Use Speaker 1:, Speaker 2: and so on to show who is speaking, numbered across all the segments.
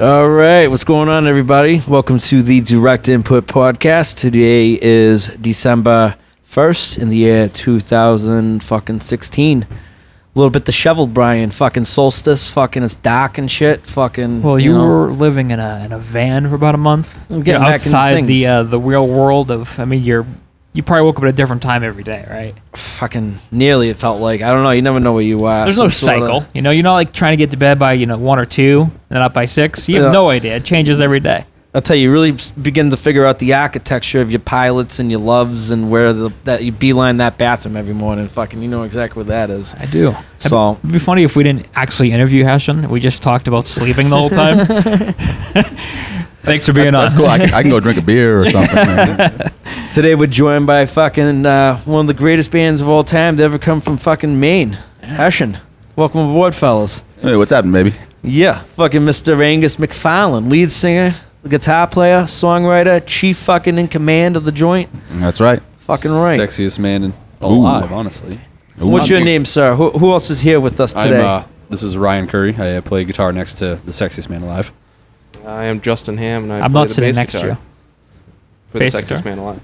Speaker 1: All right, what's going on, everybody? Welcome to the Direct Input Podcast. Today is December first in the year two thousand fucking sixteen. A little bit disheveled, Brian. Fucking solstice. Fucking it's dark and shit. Fucking.
Speaker 2: Well, you,
Speaker 1: know,
Speaker 2: were living in a in a van for about a month.
Speaker 1: I'm getting
Speaker 2: know,
Speaker 1: back into
Speaker 2: outside the
Speaker 1: things.
Speaker 2: uh, the real world of. I mean, you're you probably woke up at a different time every day, right?
Speaker 1: fucking nearly. It felt like I don't know. You never know where you are.
Speaker 2: There's no
Speaker 1: Some sorta-
Speaker 2: cycle. You know, you're not like trying to get to bed by you know one or two, and then up by six. You have
Speaker 1: Yeah.
Speaker 2: no idea. It changes every day.
Speaker 1: I'll tell you, you really begin to figure out the architecture of your pilots and your loves and where the, that you beeline that bathroom every morning. Fucking, you know exactly what that is.
Speaker 2: I do.
Speaker 1: So
Speaker 2: It'd be funny if we didn't actually interview Hessian. We just talked about sleeping the whole time. Thanks for being
Speaker 3: That's
Speaker 2: on.
Speaker 3: cool. I can, I can go drink a beer or something. Man.
Speaker 1: today we're joined by fucking uh, one of the greatest bands of all time to ever come from fucking Maine, Hessian. Welcome aboard, fellas.
Speaker 3: hey, what's happening, baby?
Speaker 1: Yeah, fucking Mr. Angus McFarlane, lead singer, guitar player, songwriter, chief fucking in command of the joint.
Speaker 3: That's right.
Speaker 1: Fucking right.
Speaker 4: Sexiest man in
Speaker 3: Ooh.
Speaker 4: alive, honestly.
Speaker 3: Ooh.
Speaker 1: What's your name, sir? Who, who else is here with us
Speaker 4: I'm,
Speaker 1: today?
Speaker 4: uh, this is Ryan Curry. I uh, play guitar next to the sexiest man alive.
Speaker 5: I am Justin Ham, and I
Speaker 2: I'm
Speaker 5: play
Speaker 2: not
Speaker 5: the
Speaker 2: sitting
Speaker 5: bass
Speaker 2: next to
Speaker 5: guitar
Speaker 2: you.
Speaker 5: For
Speaker 2: Bass
Speaker 5: the sexiest
Speaker 2: guitar.
Speaker 5: man alive.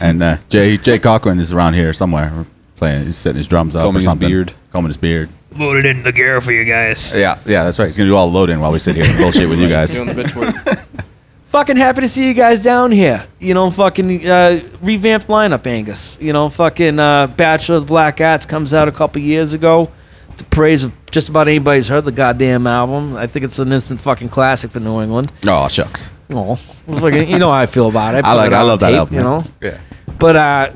Speaker 3: And uh, Jay Jay Cochran is around here somewhere playing. He's setting his drums up
Speaker 4: Combing
Speaker 3: or
Speaker 4: his
Speaker 3: something.
Speaker 4: beard.
Speaker 3: Combing his beard.
Speaker 2: Loaded in the gear for you guys.
Speaker 3: Yeah, yeah, that's right. He's gonna do all the load in while we sit here and bullshit with you guys.
Speaker 5: Doing the bitch work.
Speaker 1: fucking happy to see you guys down here. You know, fucking uh, revamped lineup, Angus. You know, fucking uh, Bachelor of the Black Arts comes out a couple years ago. To praise of just about anybody who's heard the goddamn album. I think it's an instant fucking classic for New England.
Speaker 3: Oh shucks.
Speaker 1: Oh, fucking, you know how I feel about it.
Speaker 3: I
Speaker 1: put
Speaker 3: like.
Speaker 1: it
Speaker 3: I
Speaker 1: on
Speaker 3: love that album.
Speaker 1: You know.
Speaker 3: Yeah.
Speaker 1: but uh,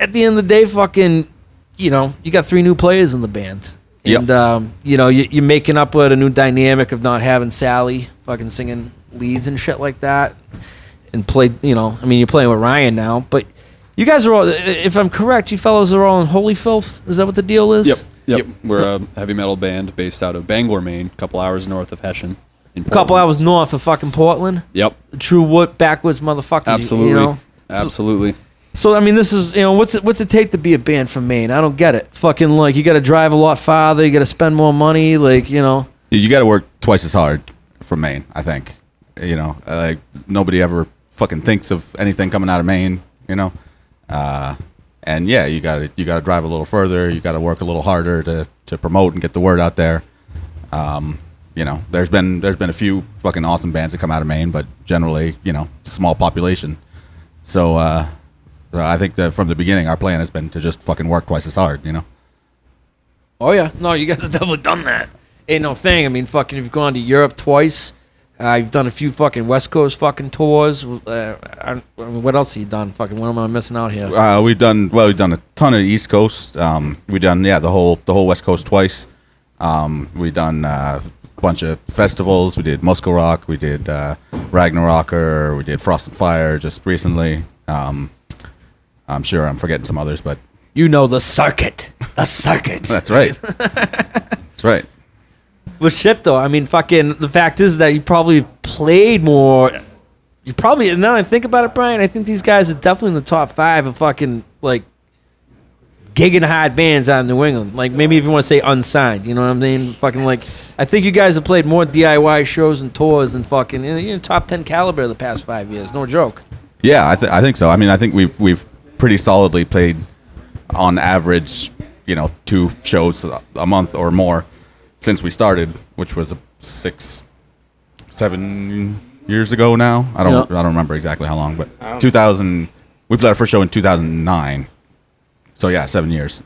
Speaker 1: at the end of the day, fucking, you know, you got three new players in the band.
Speaker 3: Yep.
Speaker 1: And, um, you know, you, you're making up with a new dynamic of not having Sally fucking singing leads and shit like that. And play, you know, I mean, you're playing with Ryan now, but you guys are all, if I'm correct, you fellows are all in Holy Filth. Is that what the deal is?
Speaker 4: Yep. Yep. We're a heavy metal band based out of Bangor, Maine, a couple hours north of Hessian. In
Speaker 1: A couple hours north of fucking Portland.
Speaker 4: Yep.
Speaker 1: True wood, backwoods motherfuckers.
Speaker 4: Absolutely.
Speaker 1: You know?
Speaker 4: Absolutely.
Speaker 1: So I mean, this is you know what's it what's it take to be a band from Maine? I don't get it. Fucking like you got to drive a lot farther, you got to spend more money, like you know.
Speaker 3: You got to work twice as hard from Maine. I think. You know, uh, like nobody ever fucking thinks of anything coming out of Maine. You know, uh, and yeah, you got to you got to drive a little further. You got to work a little harder to to promote and get the word out there. Um, you know, there's been there's been a few fucking awesome bands that come out of Maine, but generally, you know, it's a small population. So, uh, so I think that from the beginning, our plan has been to just fucking work twice as hard. You know.
Speaker 1: Oh yeah, no, you guys have definitely done that. Ain't no thing. I mean, fucking, you've gone to Europe twice. Uh, you've done a few fucking West Coast fucking tours. Uh, I, I mean, what else have you done? Fucking, what am I missing out here?
Speaker 3: Uh, we've done well. We've done a ton of East Coast. Um, we've done yeah the whole the whole West Coast twice. Um, we've done uh, bunch of festivals. We did Moscow Rock. We did uh, Ragnarocker. We did Frost and Fire just recently. Um, I'm sure I'm forgetting some others, but
Speaker 1: You know the circuit, the circuit.
Speaker 3: that's right. that's right.
Speaker 1: Well, shit though. I mean, fucking. The fact is that you probably played more. You probably now that I think about it, Brian. I think these guys are definitely in the top five of fucking like gigging hard bands out of New England. Like maybe if you want to say unsigned, you know what I mean? Fucking like I think you guys have played more DIY shows and tours than fucking you know, top ten caliber the past five years. No joke.
Speaker 3: Yeah, I, th- I think so. I mean, I think we've we've pretty solidly played on average, you know, two shows a- month or more since we started, which was six, seven years ago now. I don't
Speaker 1: Yeah.
Speaker 3: I don't remember exactly how long, but 2000. We played our first show in 2009. So yeah, seven years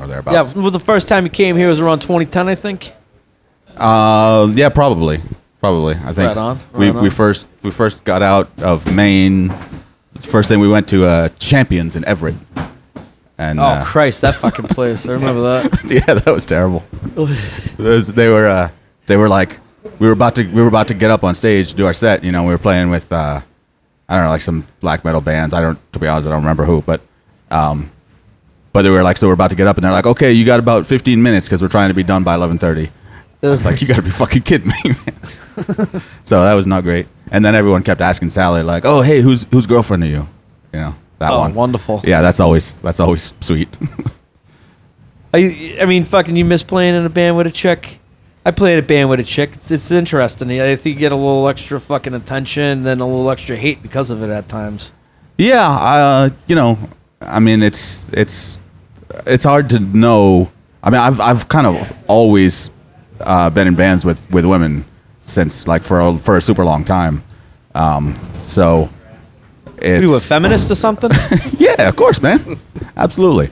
Speaker 3: or thereabouts.
Speaker 1: Yeah, well, the first time you came here was around 2010, I think.
Speaker 3: Uh, yeah, probably, probably. I think
Speaker 1: Right on,
Speaker 3: we
Speaker 1: right
Speaker 3: we
Speaker 1: on.
Speaker 3: first we first got out of Maine. First thing we went to uh, Champions in Everett, and
Speaker 1: Oh
Speaker 3: uh,
Speaker 1: Christ, that fucking place! I remember that.
Speaker 3: yeah, that was terrible. Those- they were uh, they were like we were about to we were about to get up on stage to do our set. You know, we were playing with uh, I don't know like some black metal bands. I don't to be honest, I don't remember who, but um, but they were like so we're about to get up and they're like, okay, you got about 15 minutes because we're trying to be done by 11:30. I was like, you got to be fucking kidding me. man." so that was not great. And then everyone kept asking Sally like, oh hey, who's whose girlfriend are you? You know that
Speaker 1: oh,
Speaker 3: one.
Speaker 1: wonderful.
Speaker 3: Yeah, that's always that's always sweet.
Speaker 1: I, I mean, fucking, you miss playing in a band with a chick. I play in a band with a chick. It's, it's interesting. I think you get a little extra fucking attention, and then a little extra hate because of it at times.
Speaker 3: Yeah, uh, you know, I mean, it's it's it's hard to know. I mean, I've I've kind of always uh, been in bands with with women since like for a, for a super long time. Um, so
Speaker 1: What Are you a feminist or something?
Speaker 3: yeah, of course, man, absolutely.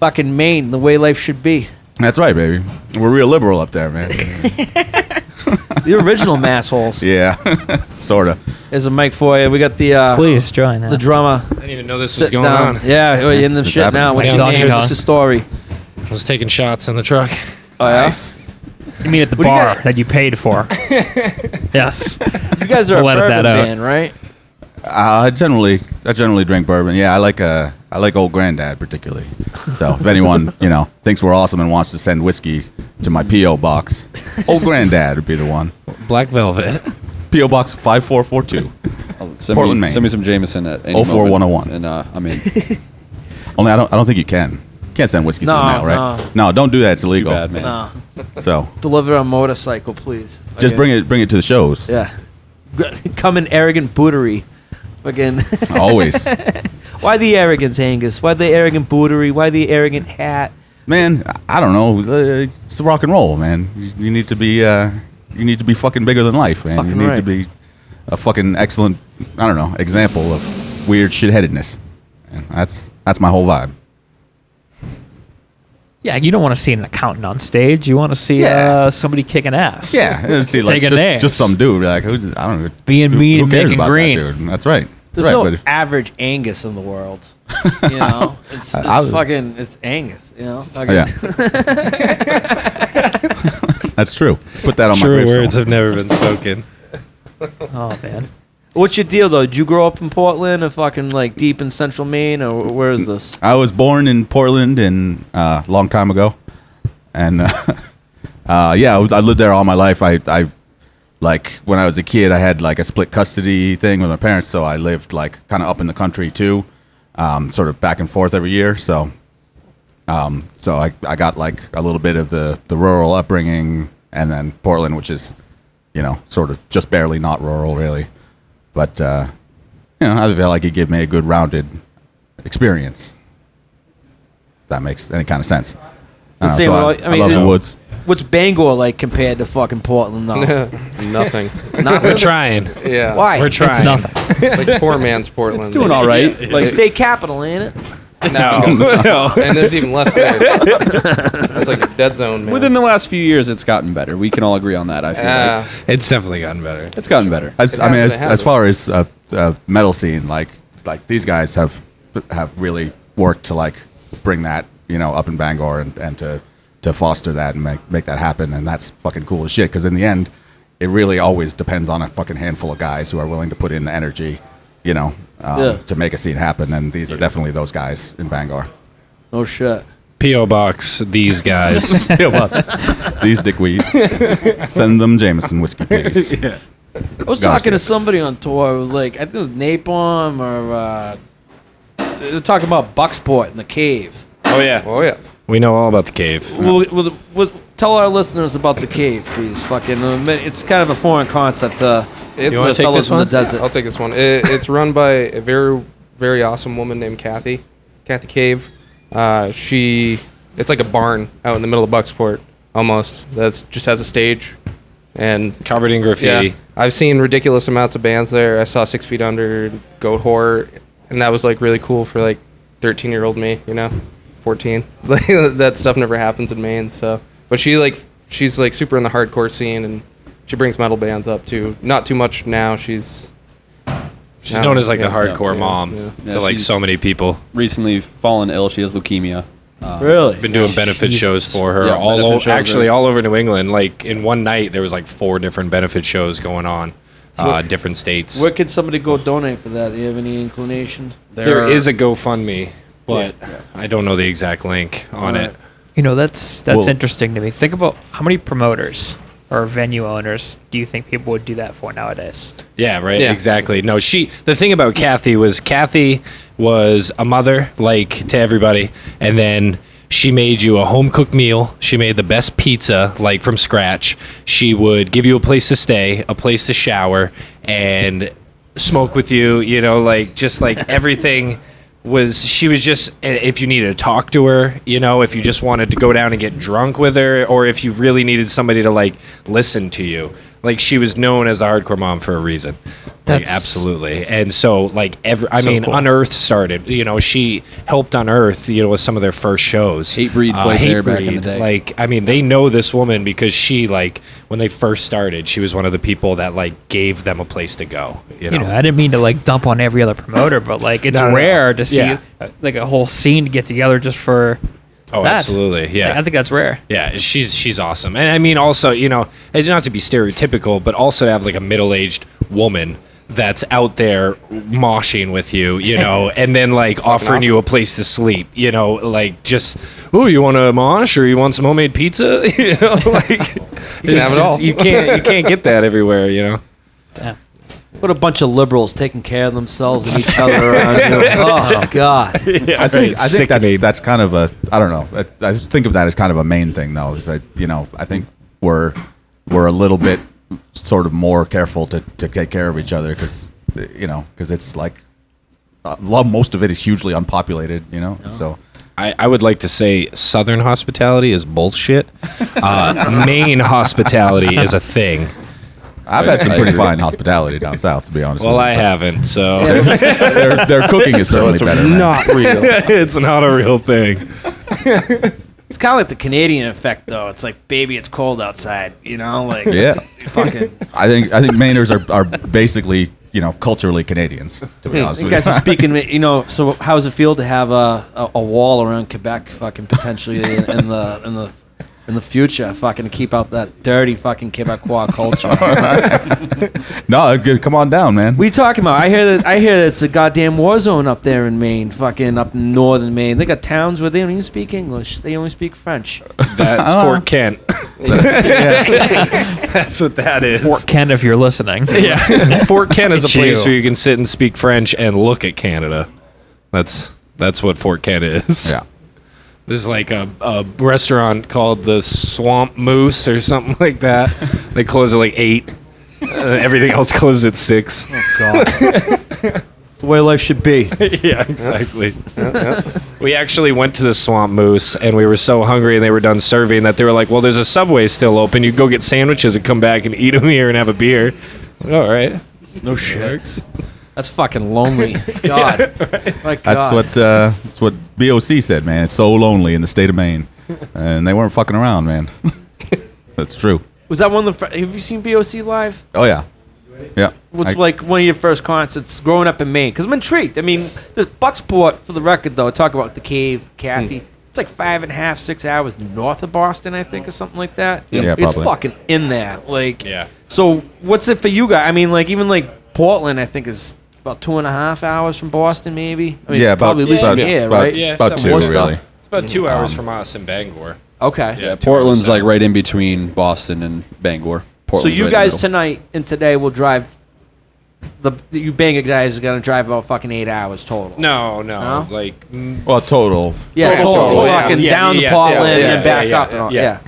Speaker 1: fucking Maine, the way life should be.
Speaker 3: That's right, baby. We're real liberal up there, man.
Speaker 1: The original massholes.
Speaker 3: yeah, sorta.
Speaker 1: There's a mic for you. We got the uh,
Speaker 2: Please join.
Speaker 1: the drummer
Speaker 6: I didn't even know this was going
Speaker 1: down.
Speaker 6: on.
Speaker 1: Yeah, we're in the
Speaker 3: It's
Speaker 1: shit
Speaker 3: happening.
Speaker 1: now. What's
Speaker 6: Yeah,
Speaker 1: your
Speaker 6: I'm
Speaker 1: name?
Speaker 2: seeing
Speaker 1: the story?
Speaker 6: I was taking shots in the truck.
Speaker 1: Oh yeah.
Speaker 3: Nice.
Speaker 2: You mean at the
Speaker 1: What do you
Speaker 2: bar
Speaker 1: got?
Speaker 2: that you paid for? yes.
Speaker 1: You guys are
Speaker 2: We'll
Speaker 1: a
Speaker 2: edit
Speaker 1: bourbon
Speaker 2: that out.
Speaker 1: band, right?
Speaker 3: Uh, I generally I generally drink bourbon. Yeah, I like uh I like old granddad particularly. So if anyone you know thinks we're awesome and wants to send whiskey to my PO box, old granddad would be the one.
Speaker 6: Black Velvet.
Speaker 3: PO box five four four two.
Speaker 4: Send
Speaker 3: Portland,
Speaker 4: me,
Speaker 3: Maine.
Speaker 4: Send me some Jameson at any
Speaker 3: 04101.
Speaker 4: moment, and uh, I mean,
Speaker 3: Only I don't I don't think you can. You can't send whiskey
Speaker 1: No,
Speaker 3: to the mail, right?
Speaker 1: no.
Speaker 3: No, don't do that. It's,
Speaker 4: it's
Speaker 3: illegal.
Speaker 4: too bad, man.
Speaker 1: No.
Speaker 3: So
Speaker 1: Deliver on motorcycle, please.
Speaker 3: just bring it bring it to the shows.
Speaker 1: Yeah. Come in arrogant bootery. Fucking.
Speaker 3: Always.
Speaker 1: Why the arrogance, Angus? Why the arrogant bootery? Why the arrogant hat?
Speaker 3: man, I don't know. Uh, It's rock and roll, man. You, you need to be uh, you need to be fucking bigger than life, man.
Speaker 1: Fucking
Speaker 3: you need to be a fucking excellent, I don't know, example of weird shitheadedness. And that's that's my whole vibe.
Speaker 2: Yeah, you don't want to see an accountant on stage. You want to see
Speaker 3: Yeah.
Speaker 2: uh, somebody kicking ass.
Speaker 3: Yeah, and see, like
Speaker 2: Taking
Speaker 3: just, just some dude, like who's, I don't know,
Speaker 2: Being
Speaker 3: who-
Speaker 2: mean
Speaker 3: who
Speaker 2: and
Speaker 3: cares
Speaker 2: making
Speaker 3: about that
Speaker 2: green.
Speaker 3: dude? That's right.
Speaker 1: There's
Speaker 3: right,
Speaker 1: no
Speaker 3: but if-
Speaker 1: average Angus in the world. You know, it's, it's
Speaker 3: I was-
Speaker 1: fucking it's Angus. You know, fucking,
Speaker 3: yeah, that's true. Put that on my
Speaker 6: True
Speaker 3: gravestone.
Speaker 6: words have never been spoken.
Speaker 2: Oh man.
Speaker 1: What's your deal though? Did you grow up in Portland or fucking like deep in Central Maine or where is this?
Speaker 3: I was born in Portland in uh, a long time ago, and uh, uh, yeah, I, I lived there all my life. I, I like when I was a kid, I had like a split custody thing with my parents, so I lived like kind of up in the country too, um, sort of back and forth every year. So, um, so I, I got like a little bit of the the rural upbringing, and then Portland, which is, you know, sort of just barely not rural really, but uh, you know, I feel like it gave me a good rounded experience. If that makes any kind of sense. I, know, so I,
Speaker 1: I
Speaker 3: I love
Speaker 1: it-
Speaker 3: the woods.
Speaker 1: What's Bangor like compared to fucking Portland though?
Speaker 5: Nothing.
Speaker 1: Not
Speaker 6: We're trying.
Speaker 5: Yeah.
Speaker 1: Why?
Speaker 6: We're trying.
Speaker 2: It's nothing.
Speaker 5: It's like poor man's Portland.
Speaker 4: It's doing all right.
Speaker 1: Like
Speaker 4: Like,
Speaker 1: state capital, ain't it?
Speaker 5: No. and there's even less there. It's like a dead zone, man.
Speaker 4: within the last few years, it's gotten better. We can all agree on that. I feel
Speaker 5: Yeah.
Speaker 4: like
Speaker 6: It's definitely gotten better.
Speaker 4: it's gotten better.
Speaker 3: As,
Speaker 5: It
Speaker 3: I mean,
Speaker 5: has,
Speaker 3: as,
Speaker 5: it has.
Speaker 3: as far as uh, uh, metal scene, like like these guys have have really worked to like bring that you know up in Bangor and, and to to foster that and make make that happen, and that's fucking cool as shit. Because in the end, it really always depends on a fucking handful of guys who are willing to put in the energy, you know, um,
Speaker 1: Yeah.
Speaker 3: to make a scene happen. And these are definitely those guys in Bangor.
Speaker 1: Oh shit.
Speaker 6: P.O. Box, these guys.
Speaker 3: Yeah, well, these dickweeds. Send them Jameson whiskey, please.
Speaker 1: I was
Speaker 3: Gotta
Speaker 1: talking to somebody on tour. It was like I think it was Napalm or uh, they're talking about Bucksport in the cave.
Speaker 6: oh, yeah.
Speaker 5: Oh yeah.
Speaker 6: We know all about the cave.
Speaker 1: Well, well, well, tell our listeners about the cave, please. Fucking, uh, it's kind of a foreign concept. Uh,
Speaker 5: It's,
Speaker 6: You wanna take this one?
Speaker 1: the desert.
Speaker 5: I'll take this one. It, it's run by a very, very awesome woman named Kathy, Kathy Cave. Uh, she, it's like a barn out in the middle of Bucksport, almost. That's just has a stage, and
Speaker 6: Covered in graffiti.
Speaker 5: yeah, I've seen ridiculous amounts of bands there. I saw Six Feet Under, Goatwhore, and that was like really cool for like 13 year old me, you know, 14. Like that stuff never happens in Maine. So, but she like she's like super in the hardcore scene, and she brings metal bands up too. Not too much now. She's
Speaker 6: She's
Speaker 5: Yeah.
Speaker 6: known as like
Speaker 5: Yeah.
Speaker 6: the hardcore
Speaker 5: Yeah.
Speaker 6: mom
Speaker 5: Yeah.
Speaker 4: Yeah,
Speaker 6: to like so many people.
Speaker 4: Recently fallen ill. She has leukemia. Uh,
Speaker 1: really?
Speaker 6: Been doing benefit shows for her
Speaker 4: Yeah,
Speaker 6: all
Speaker 4: benefit
Speaker 6: over, actually
Speaker 4: are-
Speaker 6: all over New England. Like in one night, there was like four different benefit shows going on, uh, different states.
Speaker 1: Where can somebody go donate for that? Do you have any inclination?
Speaker 6: there
Speaker 4: are-
Speaker 6: is a GoFundMe, but I don't know the exact link on
Speaker 1: Alright.
Speaker 6: it.
Speaker 2: You know, that's that's
Speaker 3: Well-
Speaker 2: interesting to me. Think about how many promoters or venue owners do you think people would do that for nowadays?
Speaker 6: Yeah, right.
Speaker 5: Yeah.
Speaker 6: Exactly. No, she. The thing about Kathy was Kathy was a mother, like to everybody, and then She made you a home cooked meal. She made the best pizza, like from scratch. She would give you a place to stay, a place to shower, and smoke with you. You know, like just like everything was. She was just. Eh, if you needed to talk to her, you know, if you just wanted to go down and get drunk with her, or if you really needed somebody to like listen to you, like she was known as the hardcore mom for a reason. Like,
Speaker 1: That's-
Speaker 6: absolutely. And so, like, every, I
Speaker 2: So
Speaker 6: mean,
Speaker 2: cool.
Speaker 6: Unearth started, you know, she helped Unearth, you know, with some of their first shows. Uh,
Speaker 4: Hatebreed played there back in the day.
Speaker 6: Like, I mean, they know this woman because she, like, when they first started, she was one of the people that, like, gave them a place to go, you know?
Speaker 2: You know, I didn't mean to like dump on every other promoter, but like it's
Speaker 6: No, no, no.
Speaker 2: rare to see
Speaker 6: Yeah.
Speaker 2: uh, like a whole scene to get together just for.
Speaker 6: Oh,
Speaker 2: that.
Speaker 6: absolutely. Yeah.
Speaker 2: I think that's rare.
Speaker 6: Yeah, she's she's awesome, and I mean also you know not to be stereotypical, but also to have like a middle aged woman that's out there moshing with you, you know, and then like offering you a place to sleep, you know, like just oh you want a mosh or you want some homemade pizza, you know, like you
Speaker 5: have it all.
Speaker 6: You can't you can't get that everywhere, you know.
Speaker 2: Damn.
Speaker 1: What a bunch of liberals taking care of themselves and each other around here. Oh God.
Speaker 3: I think. I think that's that's kind of a I don't know. I, I just think of that as kind of a Maine thing though. Is that you know I think we're we're a little bit sort of more careful to, to take care of each other because you know because it's like uh, most of it is hugely unpopulated. You know, so
Speaker 6: I, I would like to say Southern hospitality is bullshit. Uh, Maine hospitality is a thing.
Speaker 3: I've had some pretty fine hospitality down south to be honest.
Speaker 6: Well,
Speaker 3: with
Speaker 6: I
Speaker 3: you.
Speaker 6: haven't, so
Speaker 3: their, their cooking is certainly
Speaker 5: it's
Speaker 3: better. man.
Speaker 5: not real.
Speaker 6: it's not a real thing.
Speaker 1: It's kind of like the Canadian effect, though. It's like, baby, it's cold outside. You know, like
Speaker 3: Yeah,
Speaker 1: fucking.
Speaker 3: I think I think Mainers are, are basically you know culturally Canadians to be honest
Speaker 1: You
Speaker 3: with
Speaker 1: guys
Speaker 3: you.
Speaker 1: are speaking, you know. So, how does it feel to have a, a, a wall around Quebec, fucking potentially in, in the in the in the future, fucking keep out that dirty fucking Quebecois culture?
Speaker 3: no, good. Come on down, man.
Speaker 1: What are you talking about? I hear that. I hear that it's a goddamn war zone up there in Maine, fucking up in northern Maine. They got towns where they don't even speak English; they only speak French.
Speaker 6: That's
Speaker 3: Uh,
Speaker 6: Fort Kent. That's what that is.
Speaker 2: Fort Kent, if you're listening.
Speaker 6: yeah, Fort Kent is a place
Speaker 2: you.
Speaker 6: where you can sit and speak French and look at Canada. That's that's what Fort Kent is.
Speaker 3: yeah.
Speaker 6: There's like a, a restaurant called the Swamp Moose or something like that. They close at like eight. Uh, everything else closes at six.
Speaker 1: God, it's the way life should be.
Speaker 6: yeah, exactly. we actually went to the Swamp Moose and we were so hungry and they were done serving that they were like, "Well, there's a Subway still open. You go get sandwiches and come back and eat them here and have a beer." Like, All right.
Speaker 1: No shit. That's fucking lonely. God, my God.
Speaker 3: That's what uh, that's what BOC said, man. It's so lonely in the state of Maine, and they weren't fucking around, man. that's true.
Speaker 1: was that one of the. Fir- have you seen BOC live?
Speaker 3: Oh yeah, yeah.
Speaker 1: What's
Speaker 3: I-
Speaker 1: like one of your first concerts growing up in Maine? Because I'm intrigued. I mean, the Bucksport, for the record, though, talk about the cave, Kathy. It's like five and a half, six hours north of Boston, I think, or something like that.
Speaker 3: Yeah,
Speaker 1: it's
Speaker 3: probably.
Speaker 1: fucking in there. Like,
Speaker 6: Yeah.
Speaker 1: So, what's it for you guys? I mean, like even like Portland, I think is about two and a half hours from Boston, maybe. I mean,
Speaker 3: yeah, about
Speaker 1: probably at least
Speaker 3: about,
Speaker 1: from here,
Speaker 3: about,
Speaker 1: right?
Speaker 6: Yeah,
Speaker 3: about two
Speaker 1: more stuff.
Speaker 3: really.
Speaker 6: It's about two hours from us in Bangor.
Speaker 1: Okay.
Speaker 6: Yeah,
Speaker 4: Yeah,
Speaker 6: two
Speaker 4: Portland's
Speaker 6: hours
Speaker 4: like right in between Boston and Bangor.
Speaker 1: So
Speaker 4: Portland's
Speaker 1: you
Speaker 4: right in the
Speaker 1: guys
Speaker 4: middle.
Speaker 1: tonight and today will drive. The you Bangor guys are gonna drive about fucking eight hours total.
Speaker 6: No, no,
Speaker 1: No?
Speaker 6: like mm,
Speaker 3: Well, total.
Speaker 1: Yeah,
Speaker 6: Total,
Speaker 1: total.
Speaker 6: total, yeah.
Speaker 1: Fucking
Speaker 6: Yeah,
Speaker 1: down
Speaker 6: yeah,
Speaker 1: to
Speaker 6: yeah,
Speaker 1: Portland
Speaker 6: yeah,
Speaker 1: and
Speaker 6: yeah,
Speaker 1: back
Speaker 6: yeah,
Speaker 1: up. and all-
Speaker 6: yeah.
Speaker 1: yeah.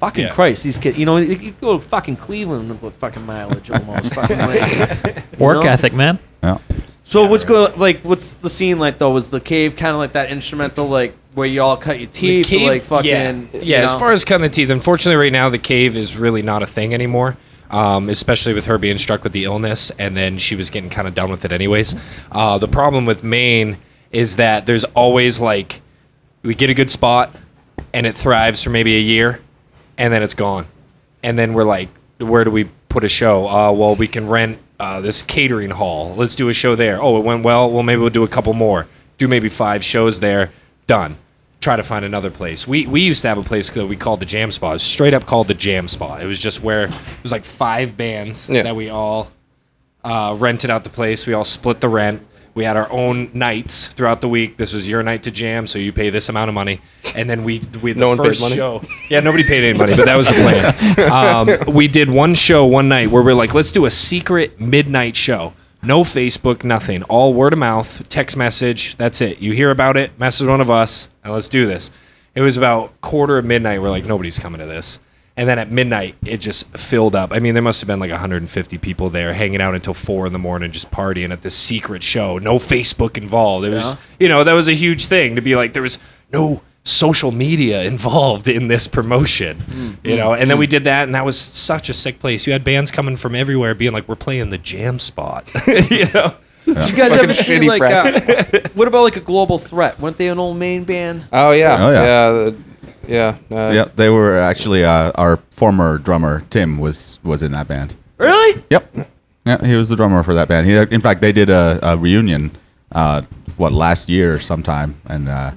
Speaker 1: Fucking
Speaker 6: Yeah.
Speaker 1: Christ, these kids. You know, you could go to fucking Cleveland with fucking mileage almost. fucking like, you
Speaker 2: Work
Speaker 1: know?
Speaker 2: ethic, man.
Speaker 3: Yeah.
Speaker 1: So what's going like? What's the scene like though? Was the cave kind of like that instrumental like where you all cut your
Speaker 6: the
Speaker 1: teeth? or, like fucking.
Speaker 6: yeah,
Speaker 1: you
Speaker 6: yeah. As
Speaker 1: know?
Speaker 6: far as cutting the teeth, unfortunately, right now the cave is really not a thing anymore. Um, especially with her being struck with the illness, and then she was getting kind of done with it anyways. Uh, the problem with Maine is that there's always like we get a good spot, and it thrives for maybe a year, and then it's gone, and then we're like, where do we put a show? Uh, well, we can rent uh, this catering hall. Let's do a show there. Oh, it went well. Well, maybe we'll do a couple more. Do maybe five shows there. Done. Try to find another place. We we used to have a place that we called the Jam Spot. It was straight up called the Jam Spot. It was just where it was like five bands
Speaker 5: Yeah.
Speaker 6: that we all uh, rented out the place. We all split the rent. We had our own nights throughout the week. This was your night to jam, so you pay this amount of money, and then we we the
Speaker 5: No one paid
Speaker 6: first
Speaker 5: money?
Speaker 6: show. Yeah, nobody paid any money, but that was the plan. Um, we did one show one night where we're like, let's do a secret midnight show. No Facebook, nothing. All word of mouth, text message. That's it. You hear about it, message one of us, and let's do this. It was about quarter of midnight. We're like, nobody's coming to this. And then at midnight, it just filled up. I mean, there must have been like 150 people there hanging out until four in the morning, just partying at this secret show. No Facebook involved. It was, you know, that was a huge thing to be like, there was no social media involved in this promotion, mm. you know. And then mm. we did that, and that was such a sick place. You had bands coming from everywhere, being like, "We're playing the jam spot," you know.
Speaker 1: you guys ever see
Speaker 5: shitty
Speaker 1: like uh, what about like a global threat? Weren't they an old Maine band?
Speaker 5: Oh yeah,
Speaker 3: Oh, yeah.
Speaker 5: yeah, the- yeah. Uh,
Speaker 3: yeah, they were actually uh, our former drummer Tim was was in that band.
Speaker 1: Really?
Speaker 3: Yep. Yeah, he was the drummer for that band. He, in fact, they did a, a reunion, uh, what last year sometime, and uh,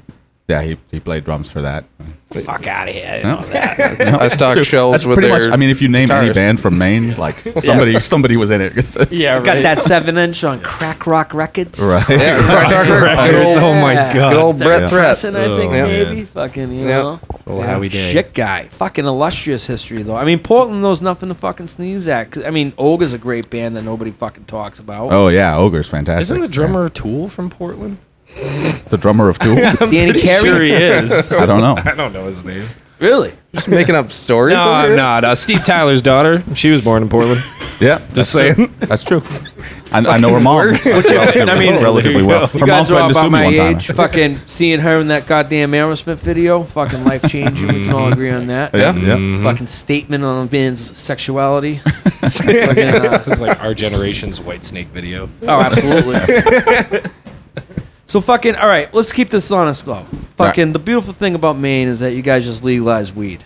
Speaker 3: yeah, he, he played drums for that.
Speaker 1: Fuck out of here! I didn't
Speaker 3: Yeah.
Speaker 1: know that.
Speaker 5: I stocked
Speaker 3: Dude,
Speaker 5: shelves with
Speaker 3: pretty
Speaker 5: their
Speaker 3: much. I mean, if you name any band from Maine, like somebody somebody was in it.
Speaker 6: Yeah,
Speaker 1: Got that seven inch on Crack Rock Records.
Speaker 3: right.
Speaker 5: Yeah, Crack Rock Records. Good old-
Speaker 6: Oh my God.
Speaker 5: Good old Brett Threat.
Speaker 1: pressing, I think
Speaker 5: yeah.
Speaker 1: maybe fucking you
Speaker 5: Yeah.
Speaker 1: know.
Speaker 6: Well, how we did.
Speaker 1: Shit guy, fucking illustrious history though. I mean, Portland though is nothing to fucking sneeze at. 'Cause, I mean, Ogre's a great band that nobody fucking talks about.
Speaker 3: Oh yeah, Ogre's fantastic.
Speaker 6: Isn't the drummer Tool from Portland?
Speaker 3: The drummer of Tool?
Speaker 1: Danny Carey.
Speaker 6: Sure he is.
Speaker 3: I don't know.
Speaker 6: I don't know his name.
Speaker 1: Really?
Speaker 5: Just making up stories.
Speaker 6: No,
Speaker 5: over
Speaker 6: I'm
Speaker 5: here?
Speaker 6: not. Uh, Steve Tyler's daughter. She was born in Portland.
Speaker 3: Yeah,
Speaker 6: Just saying.
Speaker 3: that's true. I, I know her mom. relatively,
Speaker 1: I mean,
Speaker 3: relatively well.
Speaker 1: You
Speaker 3: Her mom
Speaker 1: guys are all
Speaker 3: threatened to
Speaker 1: about
Speaker 3: sue me
Speaker 1: my
Speaker 3: one time.
Speaker 1: age. fucking seeing her in that goddamn Aerosmith video, fucking life changing. we can all agree on that.
Speaker 3: Yeah, yeah.
Speaker 1: Fucking statement on a band's sexuality. fucking, uh,
Speaker 6: It's like our generation's Whitesnake video.
Speaker 1: Oh, absolutely. So fucking all right. Let's keep this honest though. Fucking the beautiful thing about Maine is that you guys just legalize weed.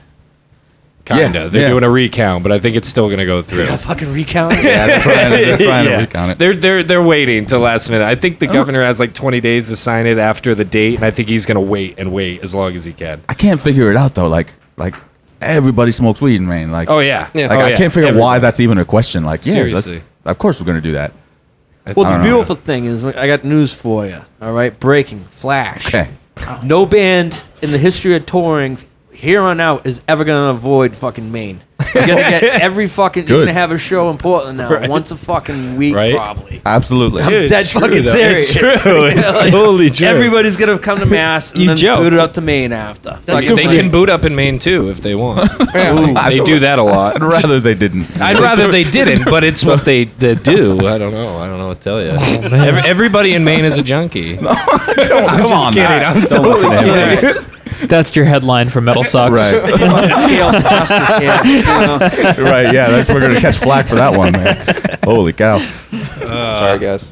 Speaker 6: Kinda.
Speaker 3: Yeah,
Speaker 6: They're
Speaker 3: yeah.
Speaker 6: doing a recount, but I think it's still gonna go through.
Speaker 1: Yeah, fucking recount.
Speaker 3: Yeah, they're trying, to, they're trying
Speaker 6: Yeah.
Speaker 3: to recount it.
Speaker 6: They're they're they're waiting till last minute. I think the oh. governor has like 20 days to sign it after the date, and I think he's gonna wait and wait as long as he can.
Speaker 3: I can't figure it out though. Like, like everybody smokes weed in Maine. Like,
Speaker 6: Oh yeah,
Speaker 5: Yeah.
Speaker 3: like
Speaker 6: Oh,
Speaker 3: I
Speaker 6: yeah.
Speaker 3: can't figure out why
Speaker 6: Everybody.
Speaker 3: that's even a question. Like, yeah, let's-
Speaker 6: Seriously.
Speaker 3: of course we're gonna do that.
Speaker 1: Well, the
Speaker 3: know.
Speaker 1: beautiful thing is, I got news for you. All right, breaking flash.
Speaker 3: Okay.
Speaker 1: No band in the history of touring here on out is ever gonna avoid fucking Maine. You're gonna get every fucking. You're
Speaker 3: Good.
Speaker 1: gonna have a show in Portland now once a fucking week,
Speaker 6: Right.
Speaker 1: probably.
Speaker 3: Absolutely.
Speaker 1: I'm
Speaker 6: Dude,
Speaker 1: dead
Speaker 6: it's true,
Speaker 1: fucking
Speaker 6: though.
Speaker 1: serious.
Speaker 6: It's true. It's
Speaker 1: Like,
Speaker 6: totally true.
Speaker 1: Everybody's gonna come to mass and
Speaker 6: You
Speaker 1: then
Speaker 6: joke.
Speaker 1: boot it up to Maine after.
Speaker 6: They,
Speaker 1: Fucking
Speaker 6: they can boot up in Maine too if they want.
Speaker 3: I
Speaker 6: they
Speaker 3: don't-
Speaker 6: that a lot.
Speaker 3: I'd rather they didn't.
Speaker 6: I'd rather they didn't, but it's what they, they do. I don't know. I don't know what to tell you. Oh, every, everybody in Maine is a junkie.
Speaker 3: Come on,
Speaker 6: kidding. I'm
Speaker 3: Don't listen to him.
Speaker 1: Serious.
Speaker 2: That's your headline for MetalSucks.
Speaker 3: Right,
Speaker 1: scales of justice here. you know?
Speaker 3: right. Yeah, that's, we're gonna catch flack for that one, man. Holy cow!
Speaker 5: Sorry, guys.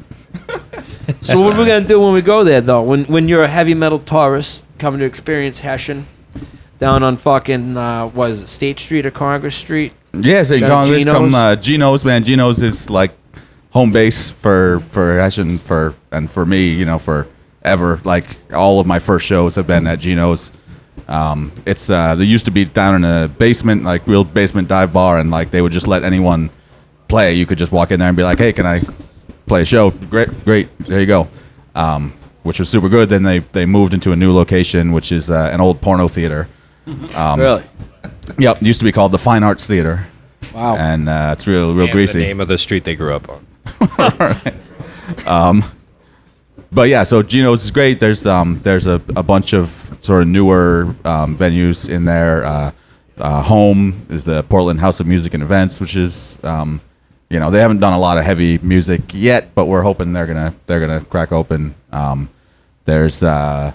Speaker 1: So what are we gonna do when we go there, though? When when you're a heavy metal tourist coming to experience Hessian down on fucking uh, what is it, State Street or Congress Street?
Speaker 3: Yeah, so
Speaker 1: Got
Speaker 3: Congress
Speaker 1: Geno's?
Speaker 3: come uh, Geno's, man. Geno's is like home base for for Hessian for and for me, you know, for ever. Like all of my first shows have been at Geno's. Um, it's uh, they used to be down in a basement, like real basement dive bar, and like they would just let anyone play. You could just walk in there and be like, "Hey, can I play a show?" Great, great. There you go. Um, which was super good. Then they they moved into a new location, which is uh, an old porno theater. Um,
Speaker 1: really?
Speaker 3: Yep, used to be called the Fine Arts Theater
Speaker 1: Wow.
Speaker 3: and uh, it's real, real
Speaker 6: And
Speaker 3: greasy.
Speaker 6: the name of the street they grew up on.
Speaker 3: But yeah, so Geno's is great. There's um, there's a, a bunch of sort of newer um, venues in there. Uh, uh, Home is the Portland House of Music and Events, which is um, you know they haven't done a lot of heavy music yet, but we're hoping they're gonna they're gonna crack open. Um, there's uh,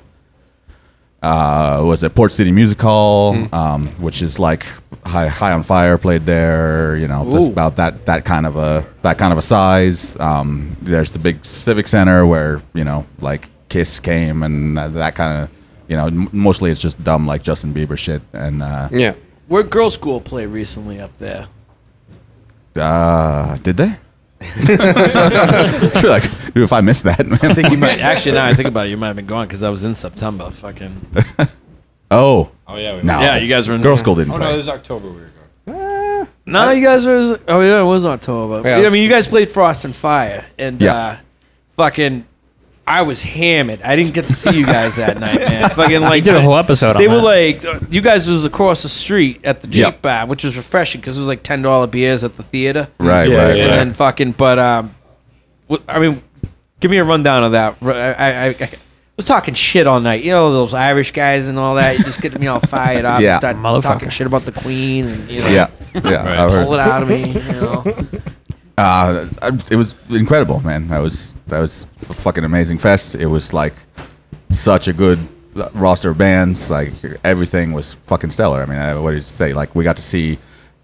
Speaker 3: uh, was it Port City Music Hall, um, which is like High High on Fire played there. You know, just
Speaker 1: Ooh.
Speaker 3: about that that kind of a that kind of a size. Um, there's the big Civic Center where you know like Kiss came and that, that kind of you know m- mostly it's just dumb like Justin Bieber shit. And uh,
Speaker 5: Yeah.
Speaker 1: Where Girlschool play recently up there?
Speaker 3: uh, did they? I feel like if I missed that, man.
Speaker 1: I think you might. Actually, now I think about it, you might have been gone because I was in September. Fucking.
Speaker 3: oh
Speaker 6: Oh yeah, we
Speaker 3: no,
Speaker 1: Yeah, you guys were in-
Speaker 3: Girlschool didn't
Speaker 6: Oh
Speaker 3: play.
Speaker 6: no, it was October we were going.
Speaker 1: No, you guys were. Oh yeah, it was October.
Speaker 5: Yeah,
Speaker 1: Yeah,
Speaker 5: it
Speaker 1: I
Speaker 5: was-
Speaker 1: mean, you guys played Frost and Fire, and
Speaker 3: Yeah.
Speaker 1: uh, fucking, I was hammered. I didn't get to see you guys that night, man. Fucking like
Speaker 2: You did a whole episode
Speaker 1: They
Speaker 2: on
Speaker 1: were
Speaker 2: that.
Speaker 1: like, uh, you guys was across the street at the cheap
Speaker 3: Yep.
Speaker 1: bar, which was refreshing because it was like ten dollar beers at the theater.
Speaker 3: right,
Speaker 6: Yeah,
Speaker 3: right,
Speaker 6: yeah.
Speaker 1: And
Speaker 3: right.
Speaker 1: then fucking, but um, wh- I mean, give me a rundown of that. R- I, I, I, was talking shit all night. You know those Irish guys and all that. You just get me all fired up.
Speaker 3: Yeah.
Speaker 1: and start talking shit about the Queen and you know,
Speaker 3: Yeah, yeah.
Speaker 4: Right.
Speaker 3: I've heard.
Speaker 1: pull it out of me. You know,
Speaker 3: Uh, I- it was incredible, man. That was that was a fucking amazing fest. It was like such a good roster of bands. Like everything was fucking stellar. I mean, I, what did you say? Like we got to see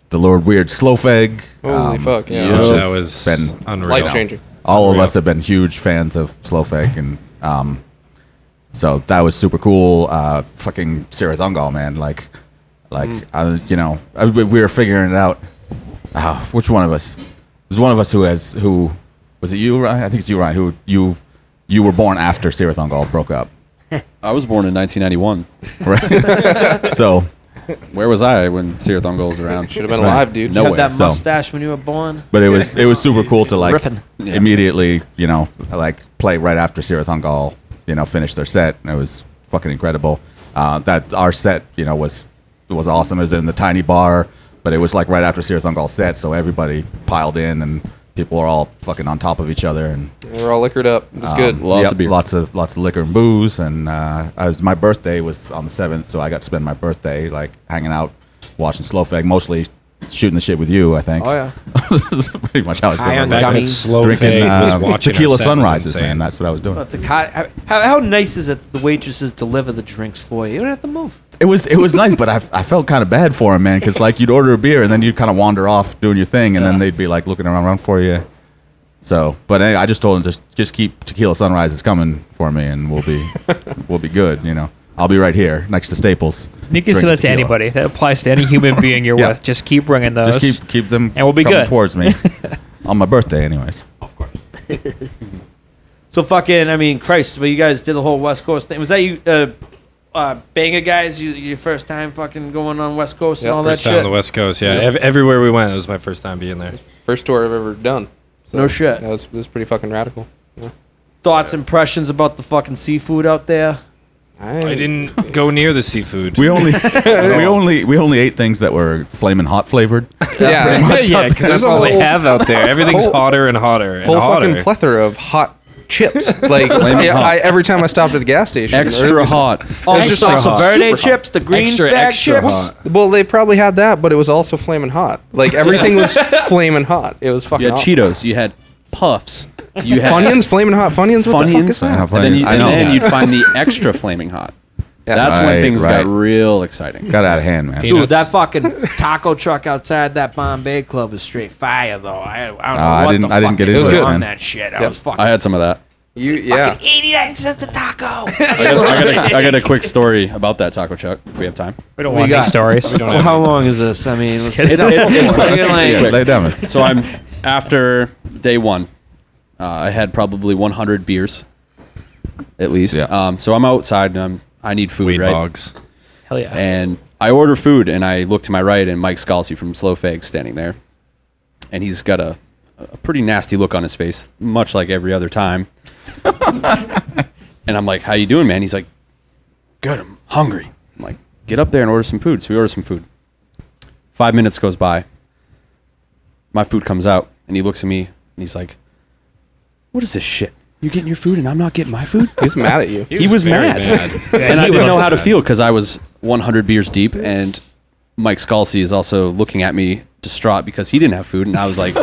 Speaker 3: the Lord Weird Slough Feg.
Speaker 5: Holy fuck, yeah.
Speaker 4: yeah.
Speaker 3: which
Speaker 4: That
Speaker 3: has
Speaker 6: was
Speaker 3: been
Speaker 6: unreal.
Speaker 5: Life changing.
Speaker 3: all of us have been huge fans of Slough Feg, and um, so that was super cool. Uh, fucking Cirith Ungol, man. Like, like I, you know, I, we we were figuring it out. Uh, which one of us? There's one of us who has who was it you, Ryan? I think it's you, Ryan. Who you you were born after Cirith Ungol broke up,
Speaker 4: I was born in 1991.
Speaker 3: right? so
Speaker 4: Where was I when Cirith Ungol was around?
Speaker 5: Should have been
Speaker 3: Right.
Speaker 5: alive, dude.
Speaker 4: No
Speaker 1: you
Speaker 4: way.
Speaker 1: had that
Speaker 3: So-
Speaker 1: mustache when you were born.
Speaker 3: But it was it was super cool to like
Speaker 1: Rippin'.
Speaker 4: Yeah.
Speaker 3: immediately, you know, like play right after Cirith Ungol, you know, finished their set. And it was fucking incredible. Uh, that our set, you know, was was awesome. It was in the tiny bar, but it was like right after Cirith Ungol's set, so everybody piled in and people were all fucking on top of each other and
Speaker 5: we're all liquored up. It was
Speaker 3: um,
Speaker 5: good.
Speaker 4: Lots
Speaker 3: yep,
Speaker 4: of beer.
Speaker 3: lots of lots of liquor and booze. And uh, I was my birthday was on the seventh, so I got to spend my birthday like hanging out, watching Slough Feg, mostly shooting the shit with you. I think.
Speaker 1: Oh yeah,
Speaker 3: This is pretty much how I spent
Speaker 1: High
Speaker 3: my
Speaker 1: on
Speaker 6: The
Speaker 3: birthday.
Speaker 6: fact that. Slow
Speaker 3: Drinking
Speaker 6: Fade
Speaker 3: uh,
Speaker 6: was watching
Speaker 3: tequila
Speaker 6: our set was
Speaker 3: sunrises,
Speaker 6: insane.
Speaker 3: man. That's what I was doing.
Speaker 1: But the co- how, how nice is it that the waitresses deliver the drinks for you? You don't have to move.
Speaker 3: It was it was nice, but I, I felt kind of bad for him, man, because like you'd order a beer and then you'd kind of wander off doing your thing, and then they'd be like looking around, around for you. So, but anyway, I just told him just just keep tequila sunrises coming for me, and we'll be we'll be good. You know, I'll be right here next to Staples.
Speaker 2: You can say that to anybody. That applies to any human being you're
Speaker 3: Yeah.
Speaker 2: with. Just keep bringing those.
Speaker 3: Just keep keep them
Speaker 2: And we'll be
Speaker 3: coming
Speaker 2: good.
Speaker 3: towards me on my birthday, anyways. Of course.
Speaker 1: so fucking, I mean, Christ, but you guys did the whole West Coast thing. Was that you, uh, uh, banger guys? You, your first time fucking going on West Coast and
Speaker 5: Yep,
Speaker 1: all
Speaker 6: First
Speaker 1: that
Speaker 6: time
Speaker 1: shit.
Speaker 6: on the West Coast, yeah.
Speaker 5: Yeah.
Speaker 6: Ev- everywhere we went, it was my first time being there.
Speaker 5: First tour I've ever done. So
Speaker 1: No shit.
Speaker 5: That was, that was pretty fucking radical. Yeah.
Speaker 1: Thoughts, impressions about the fucking seafood out there?
Speaker 5: I,
Speaker 6: I didn't go near the seafood.
Speaker 3: We only we only we only ate things that were flaming hot flavored.
Speaker 5: Yeah,
Speaker 6: yeah, because that's
Speaker 5: There's a
Speaker 6: all they have out there. Everything's
Speaker 5: whole-
Speaker 6: hotter and hotter and
Speaker 5: whole
Speaker 6: hotter.
Speaker 5: fucking plethora of hot chips. Like
Speaker 4: Flaming
Speaker 5: yeah. I, every time I stopped at a gas station,
Speaker 4: Extra
Speaker 5: was-
Speaker 4: hot.
Speaker 1: Oh,
Speaker 5: It's just
Speaker 1: salsa
Speaker 5: like
Speaker 1: verde
Speaker 5: super
Speaker 1: chips, the green
Speaker 6: Extra,
Speaker 1: bag
Speaker 6: extra
Speaker 1: chips.
Speaker 6: hot.
Speaker 5: Well, they probably had that, but it was also flaming hot. Like everything was flaming hot. It was fucking.
Speaker 4: Yeah,
Speaker 5: awesome.
Speaker 4: Cheetos. You had puffs. You had
Speaker 5: Funyuns, flaming hot Funyuns. What the fuck is
Speaker 4: Funyuns.
Speaker 5: that?
Speaker 4: And then, you,
Speaker 3: I
Speaker 4: and
Speaker 3: know.
Speaker 4: then you'd find the extra flaming hot.
Speaker 5: Yeah.
Speaker 4: That's
Speaker 3: Right,
Speaker 4: when things
Speaker 3: right.
Speaker 4: got real exciting.
Speaker 3: Got out of hand, man.
Speaker 6: Peanut-
Speaker 1: Dude, that fucking taco truck outside that Bombay Club is straight fire, though. I, I don't know ah,
Speaker 3: I
Speaker 1: what
Speaker 3: didn't-
Speaker 1: the
Speaker 3: I didn't
Speaker 1: fuck
Speaker 3: get
Speaker 1: they
Speaker 3: into
Speaker 1: put
Speaker 5: it,
Speaker 1: on
Speaker 3: man.
Speaker 1: that shit. I was fucking
Speaker 4: I had some of that.
Speaker 5: You yeah.
Speaker 1: fucking 89 cents a taco.
Speaker 4: I got, I, got a, I got a quick story about that taco truck if we have time.
Speaker 2: we don't
Speaker 1: We
Speaker 2: want
Speaker 1: got-
Speaker 2: these stories.
Speaker 6: We don't
Speaker 1: well,
Speaker 6: have
Speaker 1: how long is this? I mean, it's,
Speaker 2: Get it
Speaker 1: it's, it's,
Speaker 2: over
Speaker 1: fucking like-
Speaker 3: Yeah, lay it down. man.
Speaker 4: So I'm after day one. Uh, I had probably 100 beers, at least.
Speaker 3: Yeah.
Speaker 4: Um, so I'm outside and I'm, I need food,
Speaker 6: weed
Speaker 4: right?
Speaker 6: bogs.
Speaker 2: Hell yeah.
Speaker 4: And I order food and I look to my right and Mike Scalzi from Slough Feg standing there, and he's got a, a pretty nasty look on his face, much like every other time. and I'm like, "How you doing, man?" He's like, "Good. I'm hungry." I'm like, "Get up there and order some food." So we order some food. Five minutes goes by. My food comes out, and he looks at me and he's like, "What is this shit? You getting your food and I'm not getting my food?"
Speaker 5: He's mad at you.
Speaker 4: He was
Speaker 6: very
Speaker 4: mad. and I
Speaker 2: he
Speaker 4: didn't
Speaker 2: was
Speaker 4: know how to
Speaker 6: mad.
Speaker 4: feel because I was 100 beers deep, and Mike Scalzi is also looking at me distraught because he didn't have food, and I was like,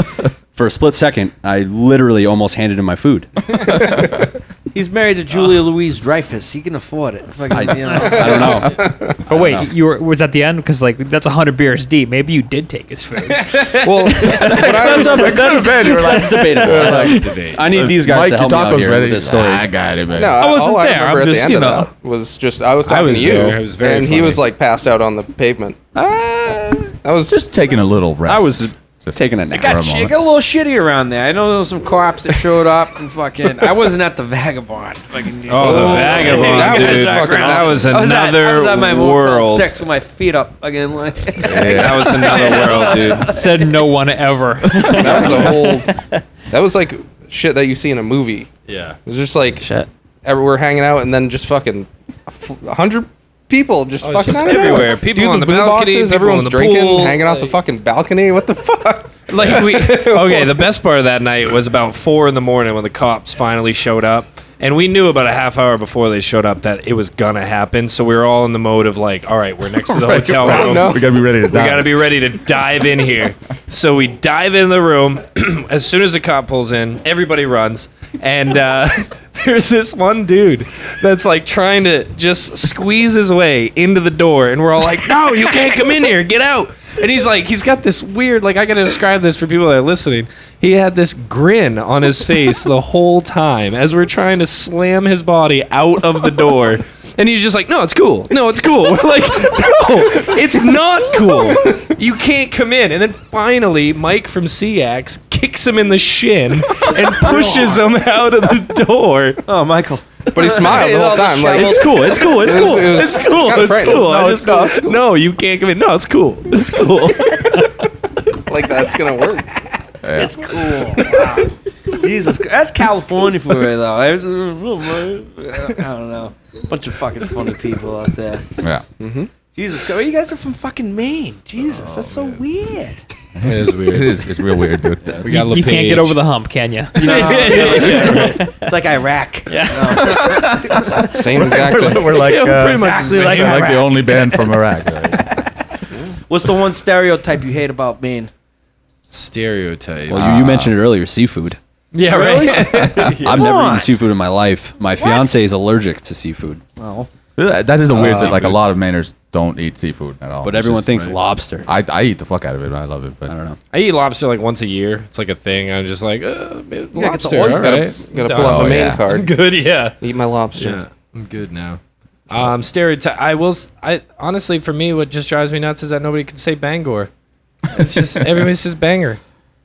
Speaker 4: for a split second, I literally almost handed him my food.
Speaker 1: He's married to Julia Louis-Dreyfus. He can afford it. Fucking,
Speaker 4: I,
Speaker 1: you know.
Speaker 4: I don't know.
Speaker 2: but wait, you were was at the end because like that's hundred beers deep. Maybe you did take his food.
Speaker 5: Well, but I was,
Speaker 4: That's, that's debatable. Like,
Speaker 6: Debate.
Speaker 4: I need these guys
Speaker 3: Mike,
Speaker 4: to help me out here
Speaker 3: ready?
Speaker 4: with this story.
Speaker 3: I got it, man.
Speaker 5: no,
Speaker 2: I wasn't
Speaker 5: all I
Speaker 2: there,
Speaker 5: remember
Speaker 2: I'm
Speaker 5: at the
Speaker 2: just,
Speaker 5: end
Speaker 2: you
Speaker 5: of
Speaker 2: know.
Speaker 5: that was just I was talking
Speaker 6: was
Speaker 5: to you,
Speaker 6: there. It was very
Speaker 5: and he was like passed out on the pavement.
Speaker 1: Ah,
Speaker 5: I was
Speaker 3: Just taking a little rest.
Speaker 4: I was
Speaker 3: Just
Speaker 4: taking a
Speaker 1: it
Speaker 4: nap.
Speaker 3: For a
Speaker 1: got, it got a little shitty around there. I know there was some cops that showed up and fucking. I wasn't at the Vagabond. Fucking,
Speaker 6: Oh, the Vagabond,
Speaker 5: That was
Speaker 6: dude.
Speaker 5: fucking
Speaker 6: that was
Speaker 1: I was at, I
Speaker 6: another
Speaker 1: was at my
Speaker 6: world.
Speaker 1: Six with my feet up again. Like,
Speaker 6: That was another world, dude.
Speaker 2: Said no one ever.
Speaker 5: that was a whole. That was like shit that you see in a movie.
Speaker 6: Yeah.
Speaker 5: It was just like
Speaker 2: Shit.
Speaker 5: every- we're hanging out, and then just fucking a hundred people just
Speaker 6: Oh, it's
Speaker 5: fucking
Speaker 6: just
Speaker 5: out.
Speaker 6: everywhere. People
Speaker 5: Dudes
Speaker 6: on the
Speaker 5: boo
Speaker 6: balcony, people
Speaker 5: everyone's
Speaker 6: in the
Speaker 5: drinking,
Speaker 6: pool,
Speaker 5: hanging off the fucking balcony. What the fuck?
Speaker 6: Like we okay, the best part of that night was about four in the morning when the cops finally showed up And we knew about a half hour before they showed up that it was gonna happen. So we were all in the mode of like, all right, we're next to the hotel room.
Speaker 3: We gotta be ready to
Speaker 6: We got to be ready to dive in here. So we dive in the room. as soon as the cop pulls in, everybody runs. And uh, there's this one dude that's like trying to just squeeze his way into the door. And we're all like, no, you can't come in here. Get out. And he's like, he's got this weird, like, I got to describe this for people that are listening. He had this grin on his face the whole time as we're trying to slam his body out of the door. And he's just like, no, it's cool. No, it's cool. We're like, no, it's not cool. You can't come in. And then finally, Mike from CX kicks him in the shin and pushes him out of the door.
Speaker 1: Oh, Michael.
Speaker 5: But he smiled the whole time. Like
Speaker 6: It's cool. It's cool. It's
Speaker 5: It was-
Speaker 6: cool.
Speaker 5: it was-
Speaker 6: It's
Speaker 5: it's
Speaker 6: cool.
Speaker 5: kinda
Speaker 6: It's
Speaker 5: frightening.
Speaker 6: cool. I
Speaker 5: No,
Speaker 6: just-
Speaker 5: no, it's cool.
Speaker 6: No, you can't come in. No, it's cool. It's cool.
Speaker 5: like that's gonna work.
Speaker 1: It's cool. Wow. Jesus, Christ. that's California for you, though. I uh, oh, I don't know. Bunch of fucking funny people out there.
Speaker 3: yeah. Mm-hmm.
Speaker 1: Jesus, Christ. you guys are from fucking Maine. Jesus, that's so oh, weird.
Speaker 6: It is weird.
Speaker 3: is. It's real weird, dude.
Speaker 6: We got
Speaker 2: You can't get over the hump, can you?
Speaker 1: It's like Iraq.
Speaker 5: Same exactly.
Speaker 3: We're like, uh,
Speaker 1: pretty much
Speaker 3: we're
Speaker 1: like
Speaker 3: like, the only band from Iraq.
Speaker 1: What's the one stereotype you hate about Maine?
Speaker 6: Stereotype.
Speaker 4: Well, you, you mentioned it earlier, seafood.
Speaker 6: yeah, right.
Speaker 4: I've never
Speaker 1: on.
Speaker 4: eaten seafood in my life. My fiance is allergic to seafood,
Speaker 1: Oh,
Speaker 3: that is a weird.
Speaker 4: Uh,
Speaker 3: thing. Like a lot of Mainers don't eat seafood at all.
Speaker 4: but
Speaker 3: It's
Speaker 4: everyone
Speaker 3: just-
Speaker 4: thinks lobster.
Speaker 3: I, I eat the fuck out of it. I love it. But
Speaker 4: I don't know.
Speaker 6: I eat lobster like once a year. It's like a thing. I'm just like, uh,
Speaker 1: get the
Speaker 6: lobster.
Speaker 1: oyster.
Speaker 6: all
Speaker 5: Gotta, gotta pull
Speaker 6: down.
Speaker 5: out the
Speaker 3: Oh,
Speaker 5: Maine
Speaker 3: yeah.
Speaker 6: I'm
Speaker 5: card.
Speaker 6: good. Yeah.
Speaker 5: Eat my lobster.
Speaker 6: Yeah, I'm good now. Um, stereotype. I will. s- I honestly, for me, what just drives me nuts is that nobody can say Bangor. It's just everybody says banger.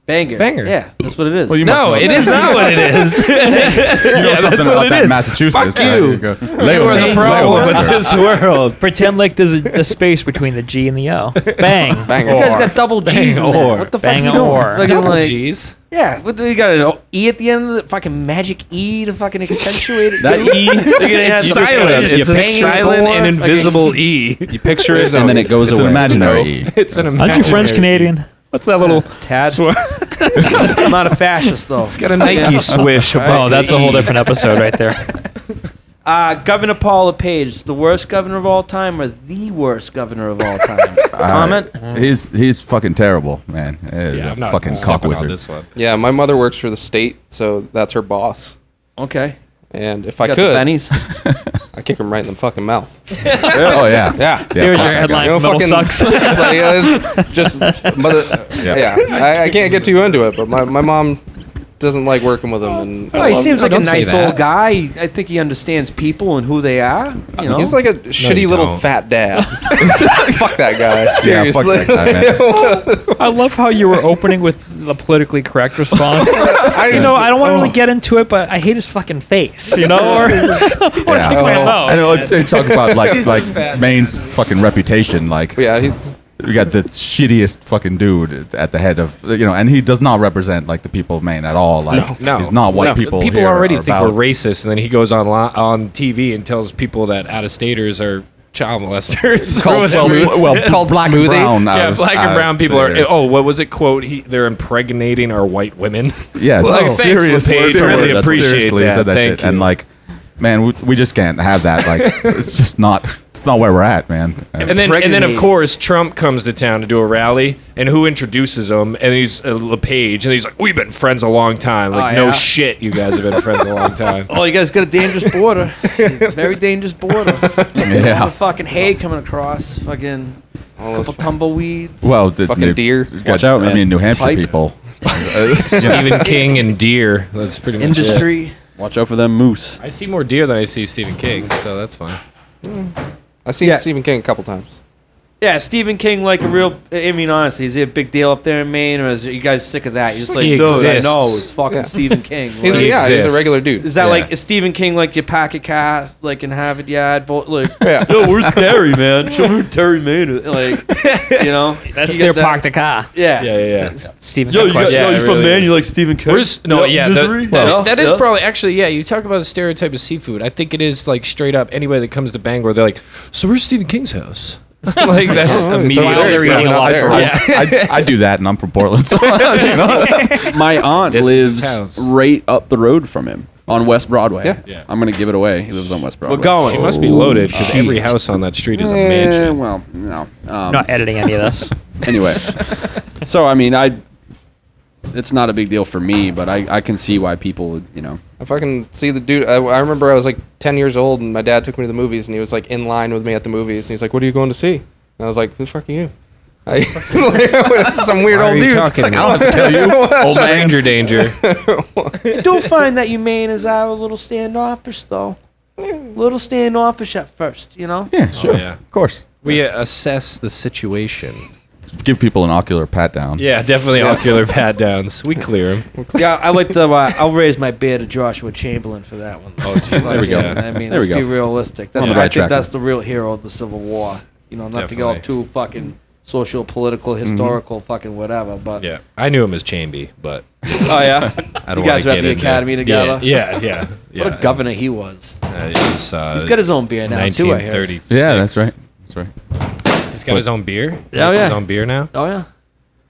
Speaker 1: Banger.
Speaker 6: Banger.
Speaker 1: Yeah, that's what it is.
Speaker 3: Well, you
Speaker 6: No,
Speaker 3: must know
Speaker 6: it
Speaker 3: that.
Speaker 6: is not what it is.
Speaker 3: you know
Speaker 6: Yeah,
Speaker 3: something
Speaker 6: that's what
Speaker 3: about
Speaker 6: it
Speaker 3: that
Speaker 6: is.
Speaker 3: Massachusetts.
Speaker 6: Fuck you.
Speaker 3: go,
Speaker 6: You
Speaker 3: Leo,
Speaker 6: are the
Speaker 3: Leo,
Speaker 6: problem
Speaker 3: Leo,
Speaker 6: with this world.
Speaker 2: Pretend like there's a, a space between the G and the O. Bang.
Speaker 5: Banger.
Speaker 1: You guys got double G's in there.
Speaker 2: Bang-or.
Speaker 1: What the fuck you
Speaker 2: Bang-or.
Speaker 1: doing? Like,
Speaker 6: Double
Speaker 1: like-
Speaker 6: G's.
Speaker 1: Yeah, what do you got an E at the end of the fucking magic E to fucking accentuate it?
Speaker 4: That? E,
Speaker 1: You're gonna
Speaker 6: It's
Speaker 1: the-
Speaker 6: silent.
Speaker 1: just
Speaker 6: It's a silent
Speaker 1: gore,
Speaker 6: and
Speaker 1: fucking-
Speaker 6: invisible E.
Speaker 4: you picture it and then it goes away.
Speaker 3: It's an imaginary E.
Speaker 6: It's an
Speaker 2: Aren't you
Speaker 6: imaginary
Speaker 2: French. Canadian? What's that little?
Speaker 1: Tad.
Speaker 6: Swear-
Speaker 1: I'm not a fascist though.
Speaker 6: It's got a Nike swish above.
Speaker 2: Oh, that's a whole different episode right there.
Speaker 1: Uh, governor Paul LePage, the worst governor of all time, or the worst governor of all time? Comment.
Speaker 3: Uh, he's he's fucking terrible, man. He's
Speaker 6: Yeah,
Speaker 3: a
Speaker 6: I'm not
Speaker 3: fucking cock
Speaker 6: stepping on
Speaker 3: wizard.
Speaker 6: this one.
Speaker 5: Yeah, my mother works for the state, so that's her boss.
Speaker 1: Okay.
Speaker 5: And if I
Speaker 1: Got
Speaker 5: could,
Speaker 1: the bennies.
Speaker 5: I kick him right in the fucking mouth.
Speaker 3: oh yeah,
Speaker 5: Yeah.
Speaker 3: Yeah,
Speaker 2: There's your headline
Speaker 3: guy.
Speaker 5: You know, fucking-
Speaker 2: Sucks.
Speaker 5: like, uh, it's just mother.
Speaker 3: Yeah.
Speaker 5: Yeah, I, I can't get too into it, but my, my mom doesn't like working with him, and
Speaker 1: Oh, he seems like a nice old guy. I think he understands people and who they are. You uh, know,
Speaker 5: he's like a shitty
Speaker 6: you
Speaker 5: little
Speaker 6: don't.
Speaker 5: fat dad. Fuck that guy.
Speaker 3: Yeah,
Speaker 5: Seriously.
Speaker 3: fuck that guy, man.
Speaker 2: I love how you were opening with the politically correct response.
Speaker 5: I,
Speaker 2: You know, I don't want to oh. really get into it, but I hate his fucking face. You know, or, or
Speaker 3: Yeah.
Speaker 2: kick my
Speaker 5: Oh.
Speaker 2: mouth.
Speaker 3: I know they talk about like like Maine's fucking reputation. Like
Speaker 5: Yeah, he,
Speaker 3: we got the shittiest fucking dude at the head of you know, and he does not represent like the people of Maine at all. Like
Speaker 6: No.
Speaker 3: he's not what
Speaker 5: No.
Speaker 3: people
Speaker 6: People
Speaker 3: here
Speaker 6: already
Speaker 3: are
Speaker 6: think
Speaker 3: about.
Speaker 6: we're racist, and then he goes on li- on TV and tells people that out of staters are child molesters.
Speaker 5: Called
Speaker 6: whatever.
Speaker 5: smooth-
Speaker 3: well, well,
Speaker 5: Called
Speaker 3: black and brown.
Speaker 6: yeah,
Speaker 3: out of-
Speaker 6: black and brown people are. Oh, what was it? Quote: he, They're impregnating our white women.
Speaker 3: Yeah,
Speaker 6: Like,
Speaker 3: no,
Speaker 6: thanks,
Speaker 3: seriously,
Speaker 6: LePage,
Speaker 3: seriously,
Speaker 6: really appreciate that.
Speaker 3: said that
Speaker 6: Thank
Speaker 3: shit. And like, man, we, we just can't have that. Like, it's just not. It's not where we're at, man.
Speaker 6: And then, and then of course, Trump comes to town to do a rally, and who introduces him? And he's uh, LePage, and he's like, "We've been friends a long time." Like,
Speaker 1: Oh,
Speaker 6: no
Speaker 1: yeah.
Speaker 6: shit, you guys have been friends a long time.
Speaker 1: Oh, you guys got a dangerous border. Very dangerous border.
Speaker 3: Yeah.
Speaker 1: The fucking hay coming across. Fucking
Speaker 5: all
Speaker 1: couple
Speaker 5: those
Speaker 1: tumbleweeds.
Speaker 3: well, the,
Speaker 5: fucking
Speaker 3: the-
Speaker 5: deer.
Speaker 3: got-
Speaker 4: Watch out,
Speaker 3: I mean, New Hampshire
Speaker 1: Pipe.
Speaker 3: people.
Speaker 6: Stephen King and deer. That's pretty much it.
Speaker 1: Industry.
Speaker 4: Watch out for them moose.
Speaker 6: I see more deer than I see Stephen King, so that's fine. Mm.
Speaker 5: I've seen
Speaker 1: Yeah.
Speaker 5: Stephen King a couple times.
Speaker 1: Yeah, Stephen King, like a real. I mean, honestly, is he a big deal up there in Maine, or is you guys sick of that? You're just like,
Speaker 6: He
Speaker 1: dude, I
Speaker 6: exists.
Speaker 1: know it's fucking
Speaker 5: Yeah.
Speaker 1: Stephen King.
Speaker 5: He's
Speaker 1: Like,
Speaker 5: a, yeah, he's a regular dude.
Speaker 1: is that
Speaker 3: Yeah.
Speaker 1: like is Stephen King like your packet cat, like in Harvard Yard? But like,
Speaker 5: Yeah.
Speaker 1: yo, where's Terry, man? Show me where Terry made it. Like, you know,
Speaker 2: That's
Speaker 1: You
Speaker 2: their
Speaker 1: that-
Speaker 2: park the car.
Speaker 1: Yeah,
Speaker 6: Yeah, yeah, yeah.
Speaker 2: Stephen.
Speaker 1: Yo,
Speaker 2: got
Speaker 1: you got,
Speaker 2: questions.
Speaker 1: yo,
Speaker 6: Yeah,
Speaker 1: you
Speaker 6: it
Speaker 1: from
Speaker 6: really
Speaker 1: Maine?
Speaker 6: is.
Speaker 1: You like Stephen King?
Speaker 6: Where's no? Yeah, that-
Speaker 1: misery.
Speaker 6: that,
Speaker 1: Yeah,
Speaker 6: that is
Speaker 1: yeah.
Speaker 6: probably actually yeah. You talk about a stereotype of seafood. I think it is like straight up. Anybody that comes to Bangor, they're like, "So where's Stephen King's house?" like that's
Speaker 5: Oh, so
Speaker 6: immediately.
Speaker 2: while they're eating
Speaker 5: out
Speaker 2: lobster
Speaker 5: there.
Speaker 2: roll.
Speaker 6: Yeah.
Speaker 3: I, I do that, and I'm from Portland. So, you know?
Speaker 4: My aunt
Speaker 6: This
Speaker 4: lives right up the road from him. on West Broadway.
Speaker 5: Yeah.
Speaker 6: Yeah.
Speaker 4: I'm gonna give it away. He lives on West Broadway.
Speaker 1: We're going.
Speaker 6: She must be loaded because
Speaker 2: shit.
Speaker 6: every house on that street is a
Speaker 4: Eh,
Speaker 6: mansion.
Speaker 4: well, no. Um,
Speaker 2: I'm not editing any of this.
Speaker 4: anyway, so I mean, I. It's not a big deal for me, but I, I can see why people would, you know.
Speaker 5: If I can see the dude, I, I remember I was like 10 years old and my dad took me to the movies and he was like in line with me at the movies and he's like, "What are you going to see?" And I was like, "Who the fuck are you?" I, some weird
Speaker 6: Why are
Speaker 5: old
Speaker 6: you
Speaker 5: dude.
Speaker 6: talking to me?
Speaker 3: I'll have to tell you.
Speaker 6: Old stranger danger.
Speaker 1: I do find that you Mainers are a little standoffish, though. Little standoffish at first, you know.
Speaker 3: Yeah, sure.
Speaker 6: yeah.
Speaker 3: Of course.
Speaker 6: We uh, assess the situation.
Speaker 3: Give people an ocular pat down.
Speaker 6: Yeah, definitely ocular pat downs. We clear them.
Speaker 1: Yeah, I like to. Uh, I'll raise my beer to Joshua Chamberlain for that one.
Speaker 6: Oh, geez,
Speaker 3: There we go.
Speaker 1: I mean,
Speaker 3: There we
Speaker 1: let's be
Speaker 3: go.
Speaker 1: realistic. That's,
Speaker 3: On the
Speaker 1: I
Speaker 3: right
Speaker 1: think
Speaker 3: track
Speaker 1: that's the real hero of the Civil War. You know, not to go all
Speaker 6: Definitely.
Speaker 1: too fucking social, political, historical, fucking whatever. But
Speaker 6: Yeah, I knew him as Chamby, but
Speaker 1: oh yeah,
Speaker 6: I don't
Speaker 1: You guys
Speaker 6: wanna
Speaker 1: were at the
Speaker 6: into-
Speaker 1: academy together?
Speaker 6: Yeah, yeah, yeah. yeah.
Speaker 1: what a governor he was.
Speaker 6: Uh, he's, uh,
Speaker 1: He's got his own beer now too. I hear.
Speaker 6: 1936.
Speaker 3: Yeah, that's right. That's right.
Speaker 6: He's got his own beer. He
Speaker 1: Oh,
Speaker 6: makes
Speaker 1: yeah.
Speaker 6: his own beer now.
Speaker 1: Oh yeah.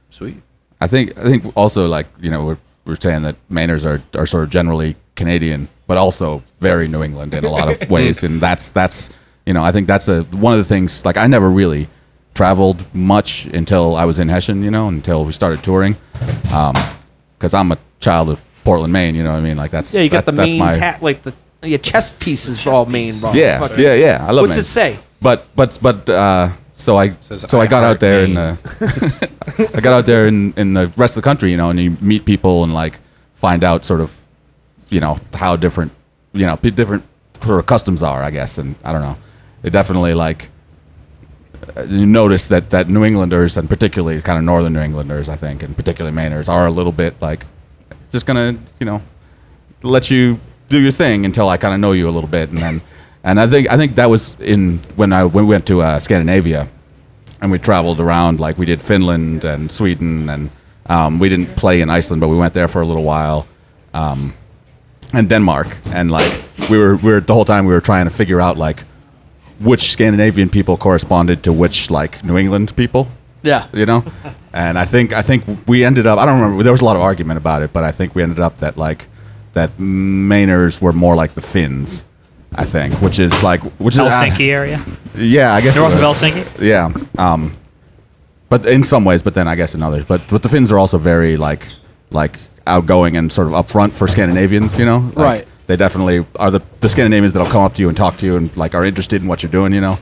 Speaker 6: Sweet.
Speaker 3: I think I think also like you know we're we're saying that Mainers are are sort of generally Canadian, but also very New England in a lot of ways, and that's that's you know I think that's a one of the things like I never really traveled much until I was in Hessian, you know, until we started touring, because I'm a child of Portland, Maine. You know what I mean? Like that's
Speaker 1: Yeah, you got
Speaker 3: that-
Speaker 1: the
Speaker 3: that's
Speaker 1: main
Speaker 3: my-
Speaker 1: cat, like the your chest pieces all main. Bro.
Speaker 3: Yeah,
Speaker 1: Fucking-
Speaker 3: yeah, yeah. I love
Speaker 1: What's
Speaker 3: Maine.
Speaker 1: it say?
Speaker 3: But but but uh, so I
Speaker 6: Says,
Speaker 3: so I,
Speaker 6: "I
Speaker 3: got
Speaker 6: heart
Speaker 3: out there in
Speaker 6: Maine."
Speaker 3: the I got out there in in the rest of the country, you know, and you meet people and like find out sort of you know how different you know p- different sort of customs are, I guess, and I don't know. It definitely like uh, you notice that that New Englanders and particularly kind of northern New Englanders, I think, and particularly Mainers are a little bit like just gonna you know let you do your thing until I kind of know you a little bit, and then, and I think I think that was in when I when we went to uh, Scandinavia, and we traveled around like we did Finland and Sweden, and um, we didn't play in Iceland, but we went there for a little while, um, and Denmark, and like we were we were the whole time we were trying to figure out like which Scandinavian people corresponded to which like New England people.
Speaker 1: Yeah.
Speaker 3: you know? And i think i think we ended up i don't remember there was a lot of argument about it but i think we ended up that like that mainers were more like the finns i think which is like which is uh,
Speaker 2: Helsinki area,
Speaker 3: yeah i guess
Speaker 2: north of Helsinki.
Speaker 3: yeah um but in some ways but then i guess in others but but the finns are also very like like outgoing and sort of upfront for scandinavians you know Like,
Speaker 1: Right.
Speaker 3: they definitely are the, the scandinavians that'll come up to you and talk to you and like are interested in what you're doing you know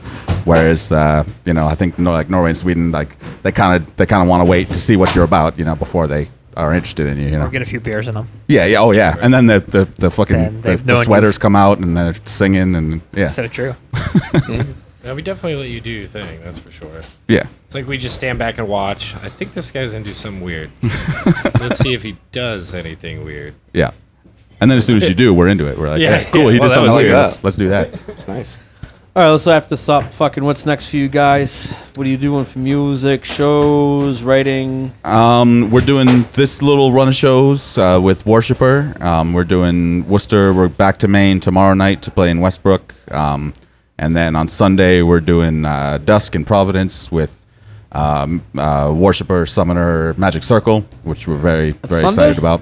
Speaker 3: whereas uh, you know i think no, like norway and sweden like they kind of they kind of want to wait to see what you're about you know before they are interested in you you know
Speaker 2: Or get a few beers in them.
Speaker 3: yeah yeah oh yeah and then the the, the fucking
Speaker 2: Then
Speaker 3: the,
Speaker 2: they've
Speaker 3: the
Speaker 2: known
Speaker 3: sweaters
Speaker 2: you-
Speaker 3: come out and they're singing and yeah
Speaker 2: So true.
Speaker 6: Yeah, we definitely let you do your thing. That's for sure.
Speaker 3: yeah
Speaker 6: It's like we just stand back and watch. I think this guy's gonna do something weird. Let's see if he does anything weird.
Speaker 3: yeah and then as soon as you do we're into it we're like
Speaker 6: Yeah,
Speaker 3: yeah, cool
Speaker 6: yeah.
Speaker 3: he
Speaker 6: Well,
Speaker 3: did
Speaker 6: that
Speaker 3: something
Speaker 6: was
Speaker 3: weird
Speaker 5: weird.
Speaker 3: let's, let's do that
Speaker 5: It's nice.
Speaker 1: All right, let's wrap this up. Fucking, what's next for you guys? What are you doing for music, shows, writing?
Speaker 3: Um, we're doing this little run of shows uh, with Worshipper. Um, we're doing Worcester. We're back to Maine tomorrow night to play in Westbrook. Um, and then on Sunday we're doing uh, Dusk in Providence with um, uh, Worshipper, Summoner, Magic Circle, which we're very very
Speaker 1: Sunday?
Speaker 3: excited about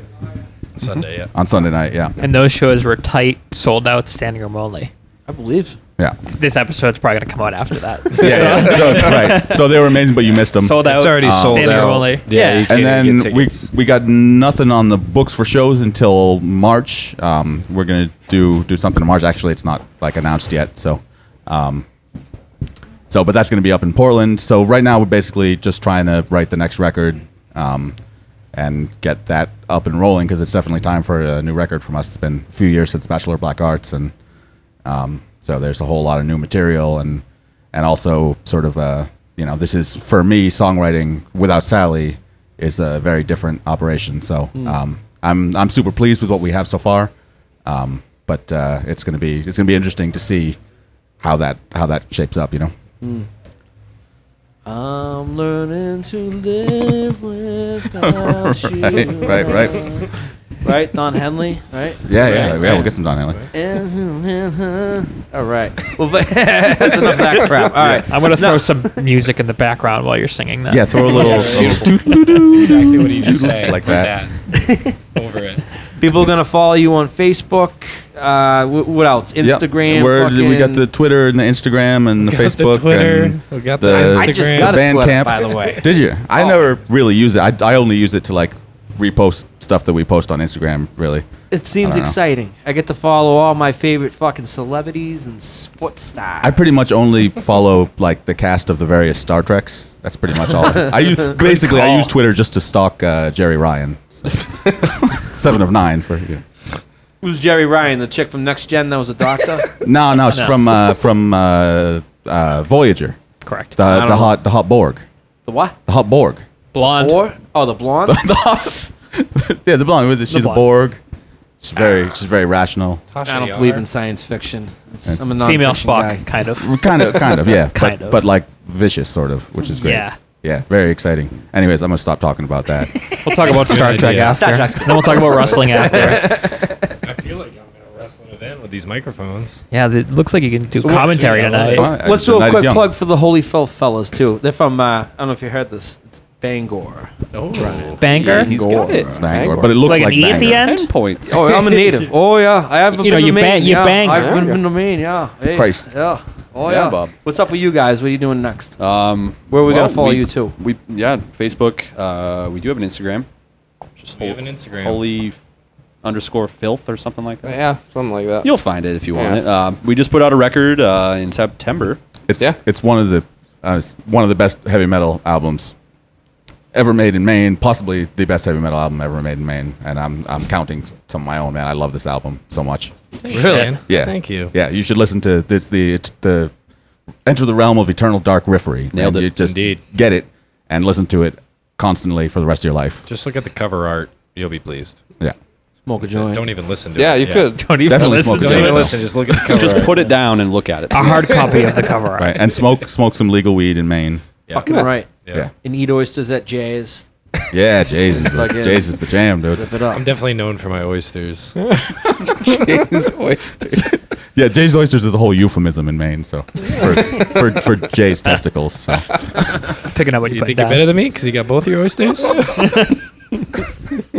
Speaker 6: Sunday, yeah.
Speaker 3: on Sunday night. Yeah,
Speaker 2: And those shows were tight, sold out, standing room only.
Speaker 1: I believe.
Speaker 3: Yeah,
Speaker 2: This episode's probably going to come out after that.
Speaker 3: yeah. yeah. So, right. So they were amazing, but you missed them.
Speaker 2: sold out.
Speaker 6: It's already sold
Speaker 2: standing
Speaker 6: out.
Speaker 2: room only.
Speaker 6: Yeah, you
Speaker 3: and then we we got nothing on the books for shows until March. Um, we're gonna do do something in March. Actually, it's not like announced yet. So, um, so but that's gonna be up in Portland. So right now we're basically just trying to write the next record, um, and get that up and rolling because it's definitely time for a new record from us. It's been a few years since Bachelor of Black Arts, and um, so there's a whole lot of new material and and also sort of uh, you know this is for me songwriting without Sally is a very different operation. So um, I'm I'm super pleased with what we have so far, um, but uh, it's gonna be it's gonna be interesting to see how that how that shapes up. You know.
Speaker 1: I'm learning to live without you.
Speaker 3: right, right, right.
Speaker 1: Right, Don Henley, right?
Speaker 3: Yeah, yeah,
Speaker 6: Right,
Speaker 3: yeah. We'll get some Don Henley.
Speaker 1: All right. Well, that's enough of that crap. All right.
Speaker 2: I'm going to throw
Speaker 1: No.
Speaker 2: some music in the background while you're singing that.
Speaker 3: Yeah, throw a little, a little
Speaker 6: That's exactly what he just said.
Speaker 3: Like that.
Speaker 6: that. Over it.
Speaker 1: People are gonna follow you on Facebook. Uh, wh- what else?
Speaker 3: Yep.
Speaker 1: Instagram.
Speaker 3: We're- we got
Speaker 1: fucking-
Speaker 3: the Twitter and the Instagram and the
Speaker 6: got the
Speaker 3: Facebook
Speaker 6: Twitter,
Speaker 3: and
Speaker 6: we got the
Speaker 3: the
Speaker 6: Instagram.
Speaker 1: I just got a
Speaker 3: Bandcamp.
Speaker 1: Twitter, by the way.
Speaker 3: Did you? I
Speaker 1: Oh.
Speaker 3: never really use it. I, I only use it to like repost stuff that we post on Instagram. Really.
Speaker 1: It seems
Speaker 3: I
Speaker 1: exciting. I get to follow all my favorite fucking celebrities and sports stars.
Speaker 3: I pretty much only follow like the cast of the various Star Treks. That's pretty much all. I use basically I use Twitter just to stalk uh, Jeri Ryan. So. Seven of nine for you.
Speaker 1: Who's Jeri Ryan, the chick from Next Gen that was a doctor?
Speaker 3: No, no, it's
Speaker 2: No.
Speaker 3: from uh, from uh, uh, Voyager.
Speaker 2: Correct.
Speaker 3: The the hot the hot Borg.
Speaker 1: the what?
Speaker 3: The hot Borg.
Speaker 2: Blonde.
Speaker 1: Or oh, the blonde.
Speaker 3: the hot, yeah, the blonde. with it. She's a
Speaker 2: blonde.
Speaker 3: Borg. She's very she's very rational.
Speaker 1: I don't believe in science fiction. It's,
Speaker 3: It's
Speaker 1: I'm a
Speaker 2: Female Spock,
Speaker 1: guy.
Speaker 2: kind of.
Speaker 3: Kind of, kind of, yeah.
Speaker 2: Kind
Speaker 3: but,
Speaker 2: of.
Speaker 3: but like vicious, sort of, which is great.
Speaker 2: Yeah.
Speaker 3: Yeah, very exciting. Anyways, I'm gonna stop talking about that.
Speaker 2: We'll talk about Star Trek
Speaker 6: idea.
Speaker 2: after.
Speaker 1: Star Trek's
Speaker 2: then we'll talk about wrestling after.
Speaker 6: I feel like I'm in a wrestling event with these microphones.
Speaker 2: Yeah, it looks like you can do
Speaker 1: So
Speaker 2: commentary
Speaker 6: yeah,
Speaker 2: tonight.
Speaker 3: Well,
Speaker 1: Let's do a quick plug for the Holy Filth fellas too. They're from uh, I don't know if you heard this. It's Bangor.
Speaker 6: Oh,
Speaker 2: Banger.
Speaker 4: He's got it.
Speaker 3: Bangor, but it looks
Speaker 2: Like
Speaker 3: like,
Speaker 2: an E at the
Speaker 3: Bangor.
Speaker 2: end?
Speaker 4: Ten points.
Speaker 1: Oh, I'm a native. Oh yeah, I haven't
Speaker 2: You know, you
Speaker 1: to
Speaker 2: bang- you
Speaker 1: yeah.
Speaker 2: bang.
Speaker 1: I've
Speaker 4: There
Speaker 1: been,
Speaker 4: you
Speaker 1: been to Maine. Yeah. Hey,
Speaker 3: Christ.
Speaker 1: Yeah. Oh
Speaker 4: Yeah,
Speaker 1: yeah.
Speaker 4: Bob.
Speaker 1: What's up with you guys? What are you doing next?
Speaker 4: Um,
Speaker 1: Where are we
Speaker 4: well,
Speaker 1: gonna follow
Speaker 4: we-
Speaker 1: you to?
Speaker 4: We yeah, Facebook. Uh, we do have an Instagram. Just
Speaker 6: we have an Instagram.
Speaker 4: Holy underscore filth or something like that.
Speaker 5: Yeah, something like that.
Speaker 4: You'll find it if you want it. Um, we just put out a record uh, in September.
Speaker 3: It's
Speaker 5: Yeah.
Speaker 3: it's one of the uh, it's one of the best heavy metal albums ever made in Maine, possibly the best heavy metal album ever made in Maine. And I'm I'm counting some of my own. Man, I love this album so much.
Speaker 6: really?
Speaker 3: Yeah,
Speaker 6: Thank you.
Speaker 3: Yeah, you should listen to it's the it's the enter the realm of eternal dark riffery.
Speaker 4: Nailed it.
Speaker 3: You just
Speaker 6: Indeed.
Speaker 3: get it and listen to it constantly for the rest of your life.
Speaker 6: Just look at the cover art. You'll be pleased.
Speaker 3: Yeah.
Speaker 1: Smoke a joint.
Speaker 6: Don't even listen to it.
Speaker 5: Yeah,
Speaker 6: it.
Speaker 5: you could.
Speaker 2: Don't even
Speaker 3: Definitely
Speaker 2: listen
Speaker 6: Don't
Speaker 2: to
Speaker 6: even
Speaker 2: it.
Speaker 6: listen. Just look at the cover
Speaker 4: Just
Speaker 6: art.
Speaker 4: put it down and look at it.
Speaker 2: A hard copy of the cover art.
Speaker 3: Right. And smoke smoke some legal weed in Maine.
Speaker 6: Yeah.
Speaker 1: Fucking right.
Speaker 6: Yeah.
Speaker 3: Yeah.
Speaker 1: And eat oysters at Jay's.
Speaker 3: Yeah, Jay's is the,
Speaker 1: Fucking-
Speaker 3: Jay's is the jam, dude.
Speaker 1: Rip it up.
Speaker 6: I'm definitely known for my oysters. Jay's oysters.
Speaker 3: Yeah, Jay's oysters is a whole euphemism in Maine, so for for, for Jay's testicles. So.
Speaker 2: Picking up what you,
Speaker 6: You
Speaker 2: put
Speaker 6: think you're
Speaker 2: down.
Speaker 6: better than me because you got both your oysters?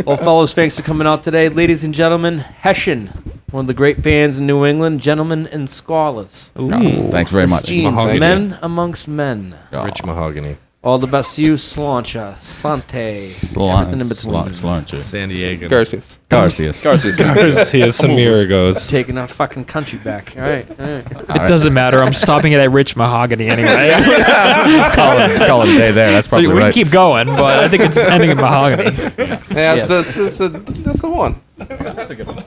Speaker 1: Well, fellas, thanks for coming out today. Ladies and gentlemen, Hessian, one of the great bands in New England, Gentlemen and Scholars.
Speaker 3: Oh, thanks very much.
Speaker 1: Esteemed
Speaker 6: Mahogany.
Speaker 1: men amongst men.
Speaker 3: Oh.
Speaker 6: Rich mahogany.
Speaker 1: All the best to you, Slancha, Slante,
Speaker 3: Slant-
Speaker 1: everything in between.
Speaker 3: slant- slant-
Speaker 6: San Diego.
Speaker 5: Garcias.
Speaker 3: Garcias.
Speaker 4: Garcia's
Speaker 6: Garcia Samira goes.
Speaker 1: Taking our fucking country back. All right, all right.
Speaker 2: It doesn't matter. I'm stopping it at Rich Mahogany anyway.
Speaker 3: call, it, call it a day there. That's
Speaker 2: so
Speaker 3: probably
Speaker 2: we
Speaker 3: right.
Speaker 2: can keep going, but I think it's ending in Mahogany.
Speaker 5: Yeah, that's, that's, that's, a, that's the one.
Speaker 6: That's a good one.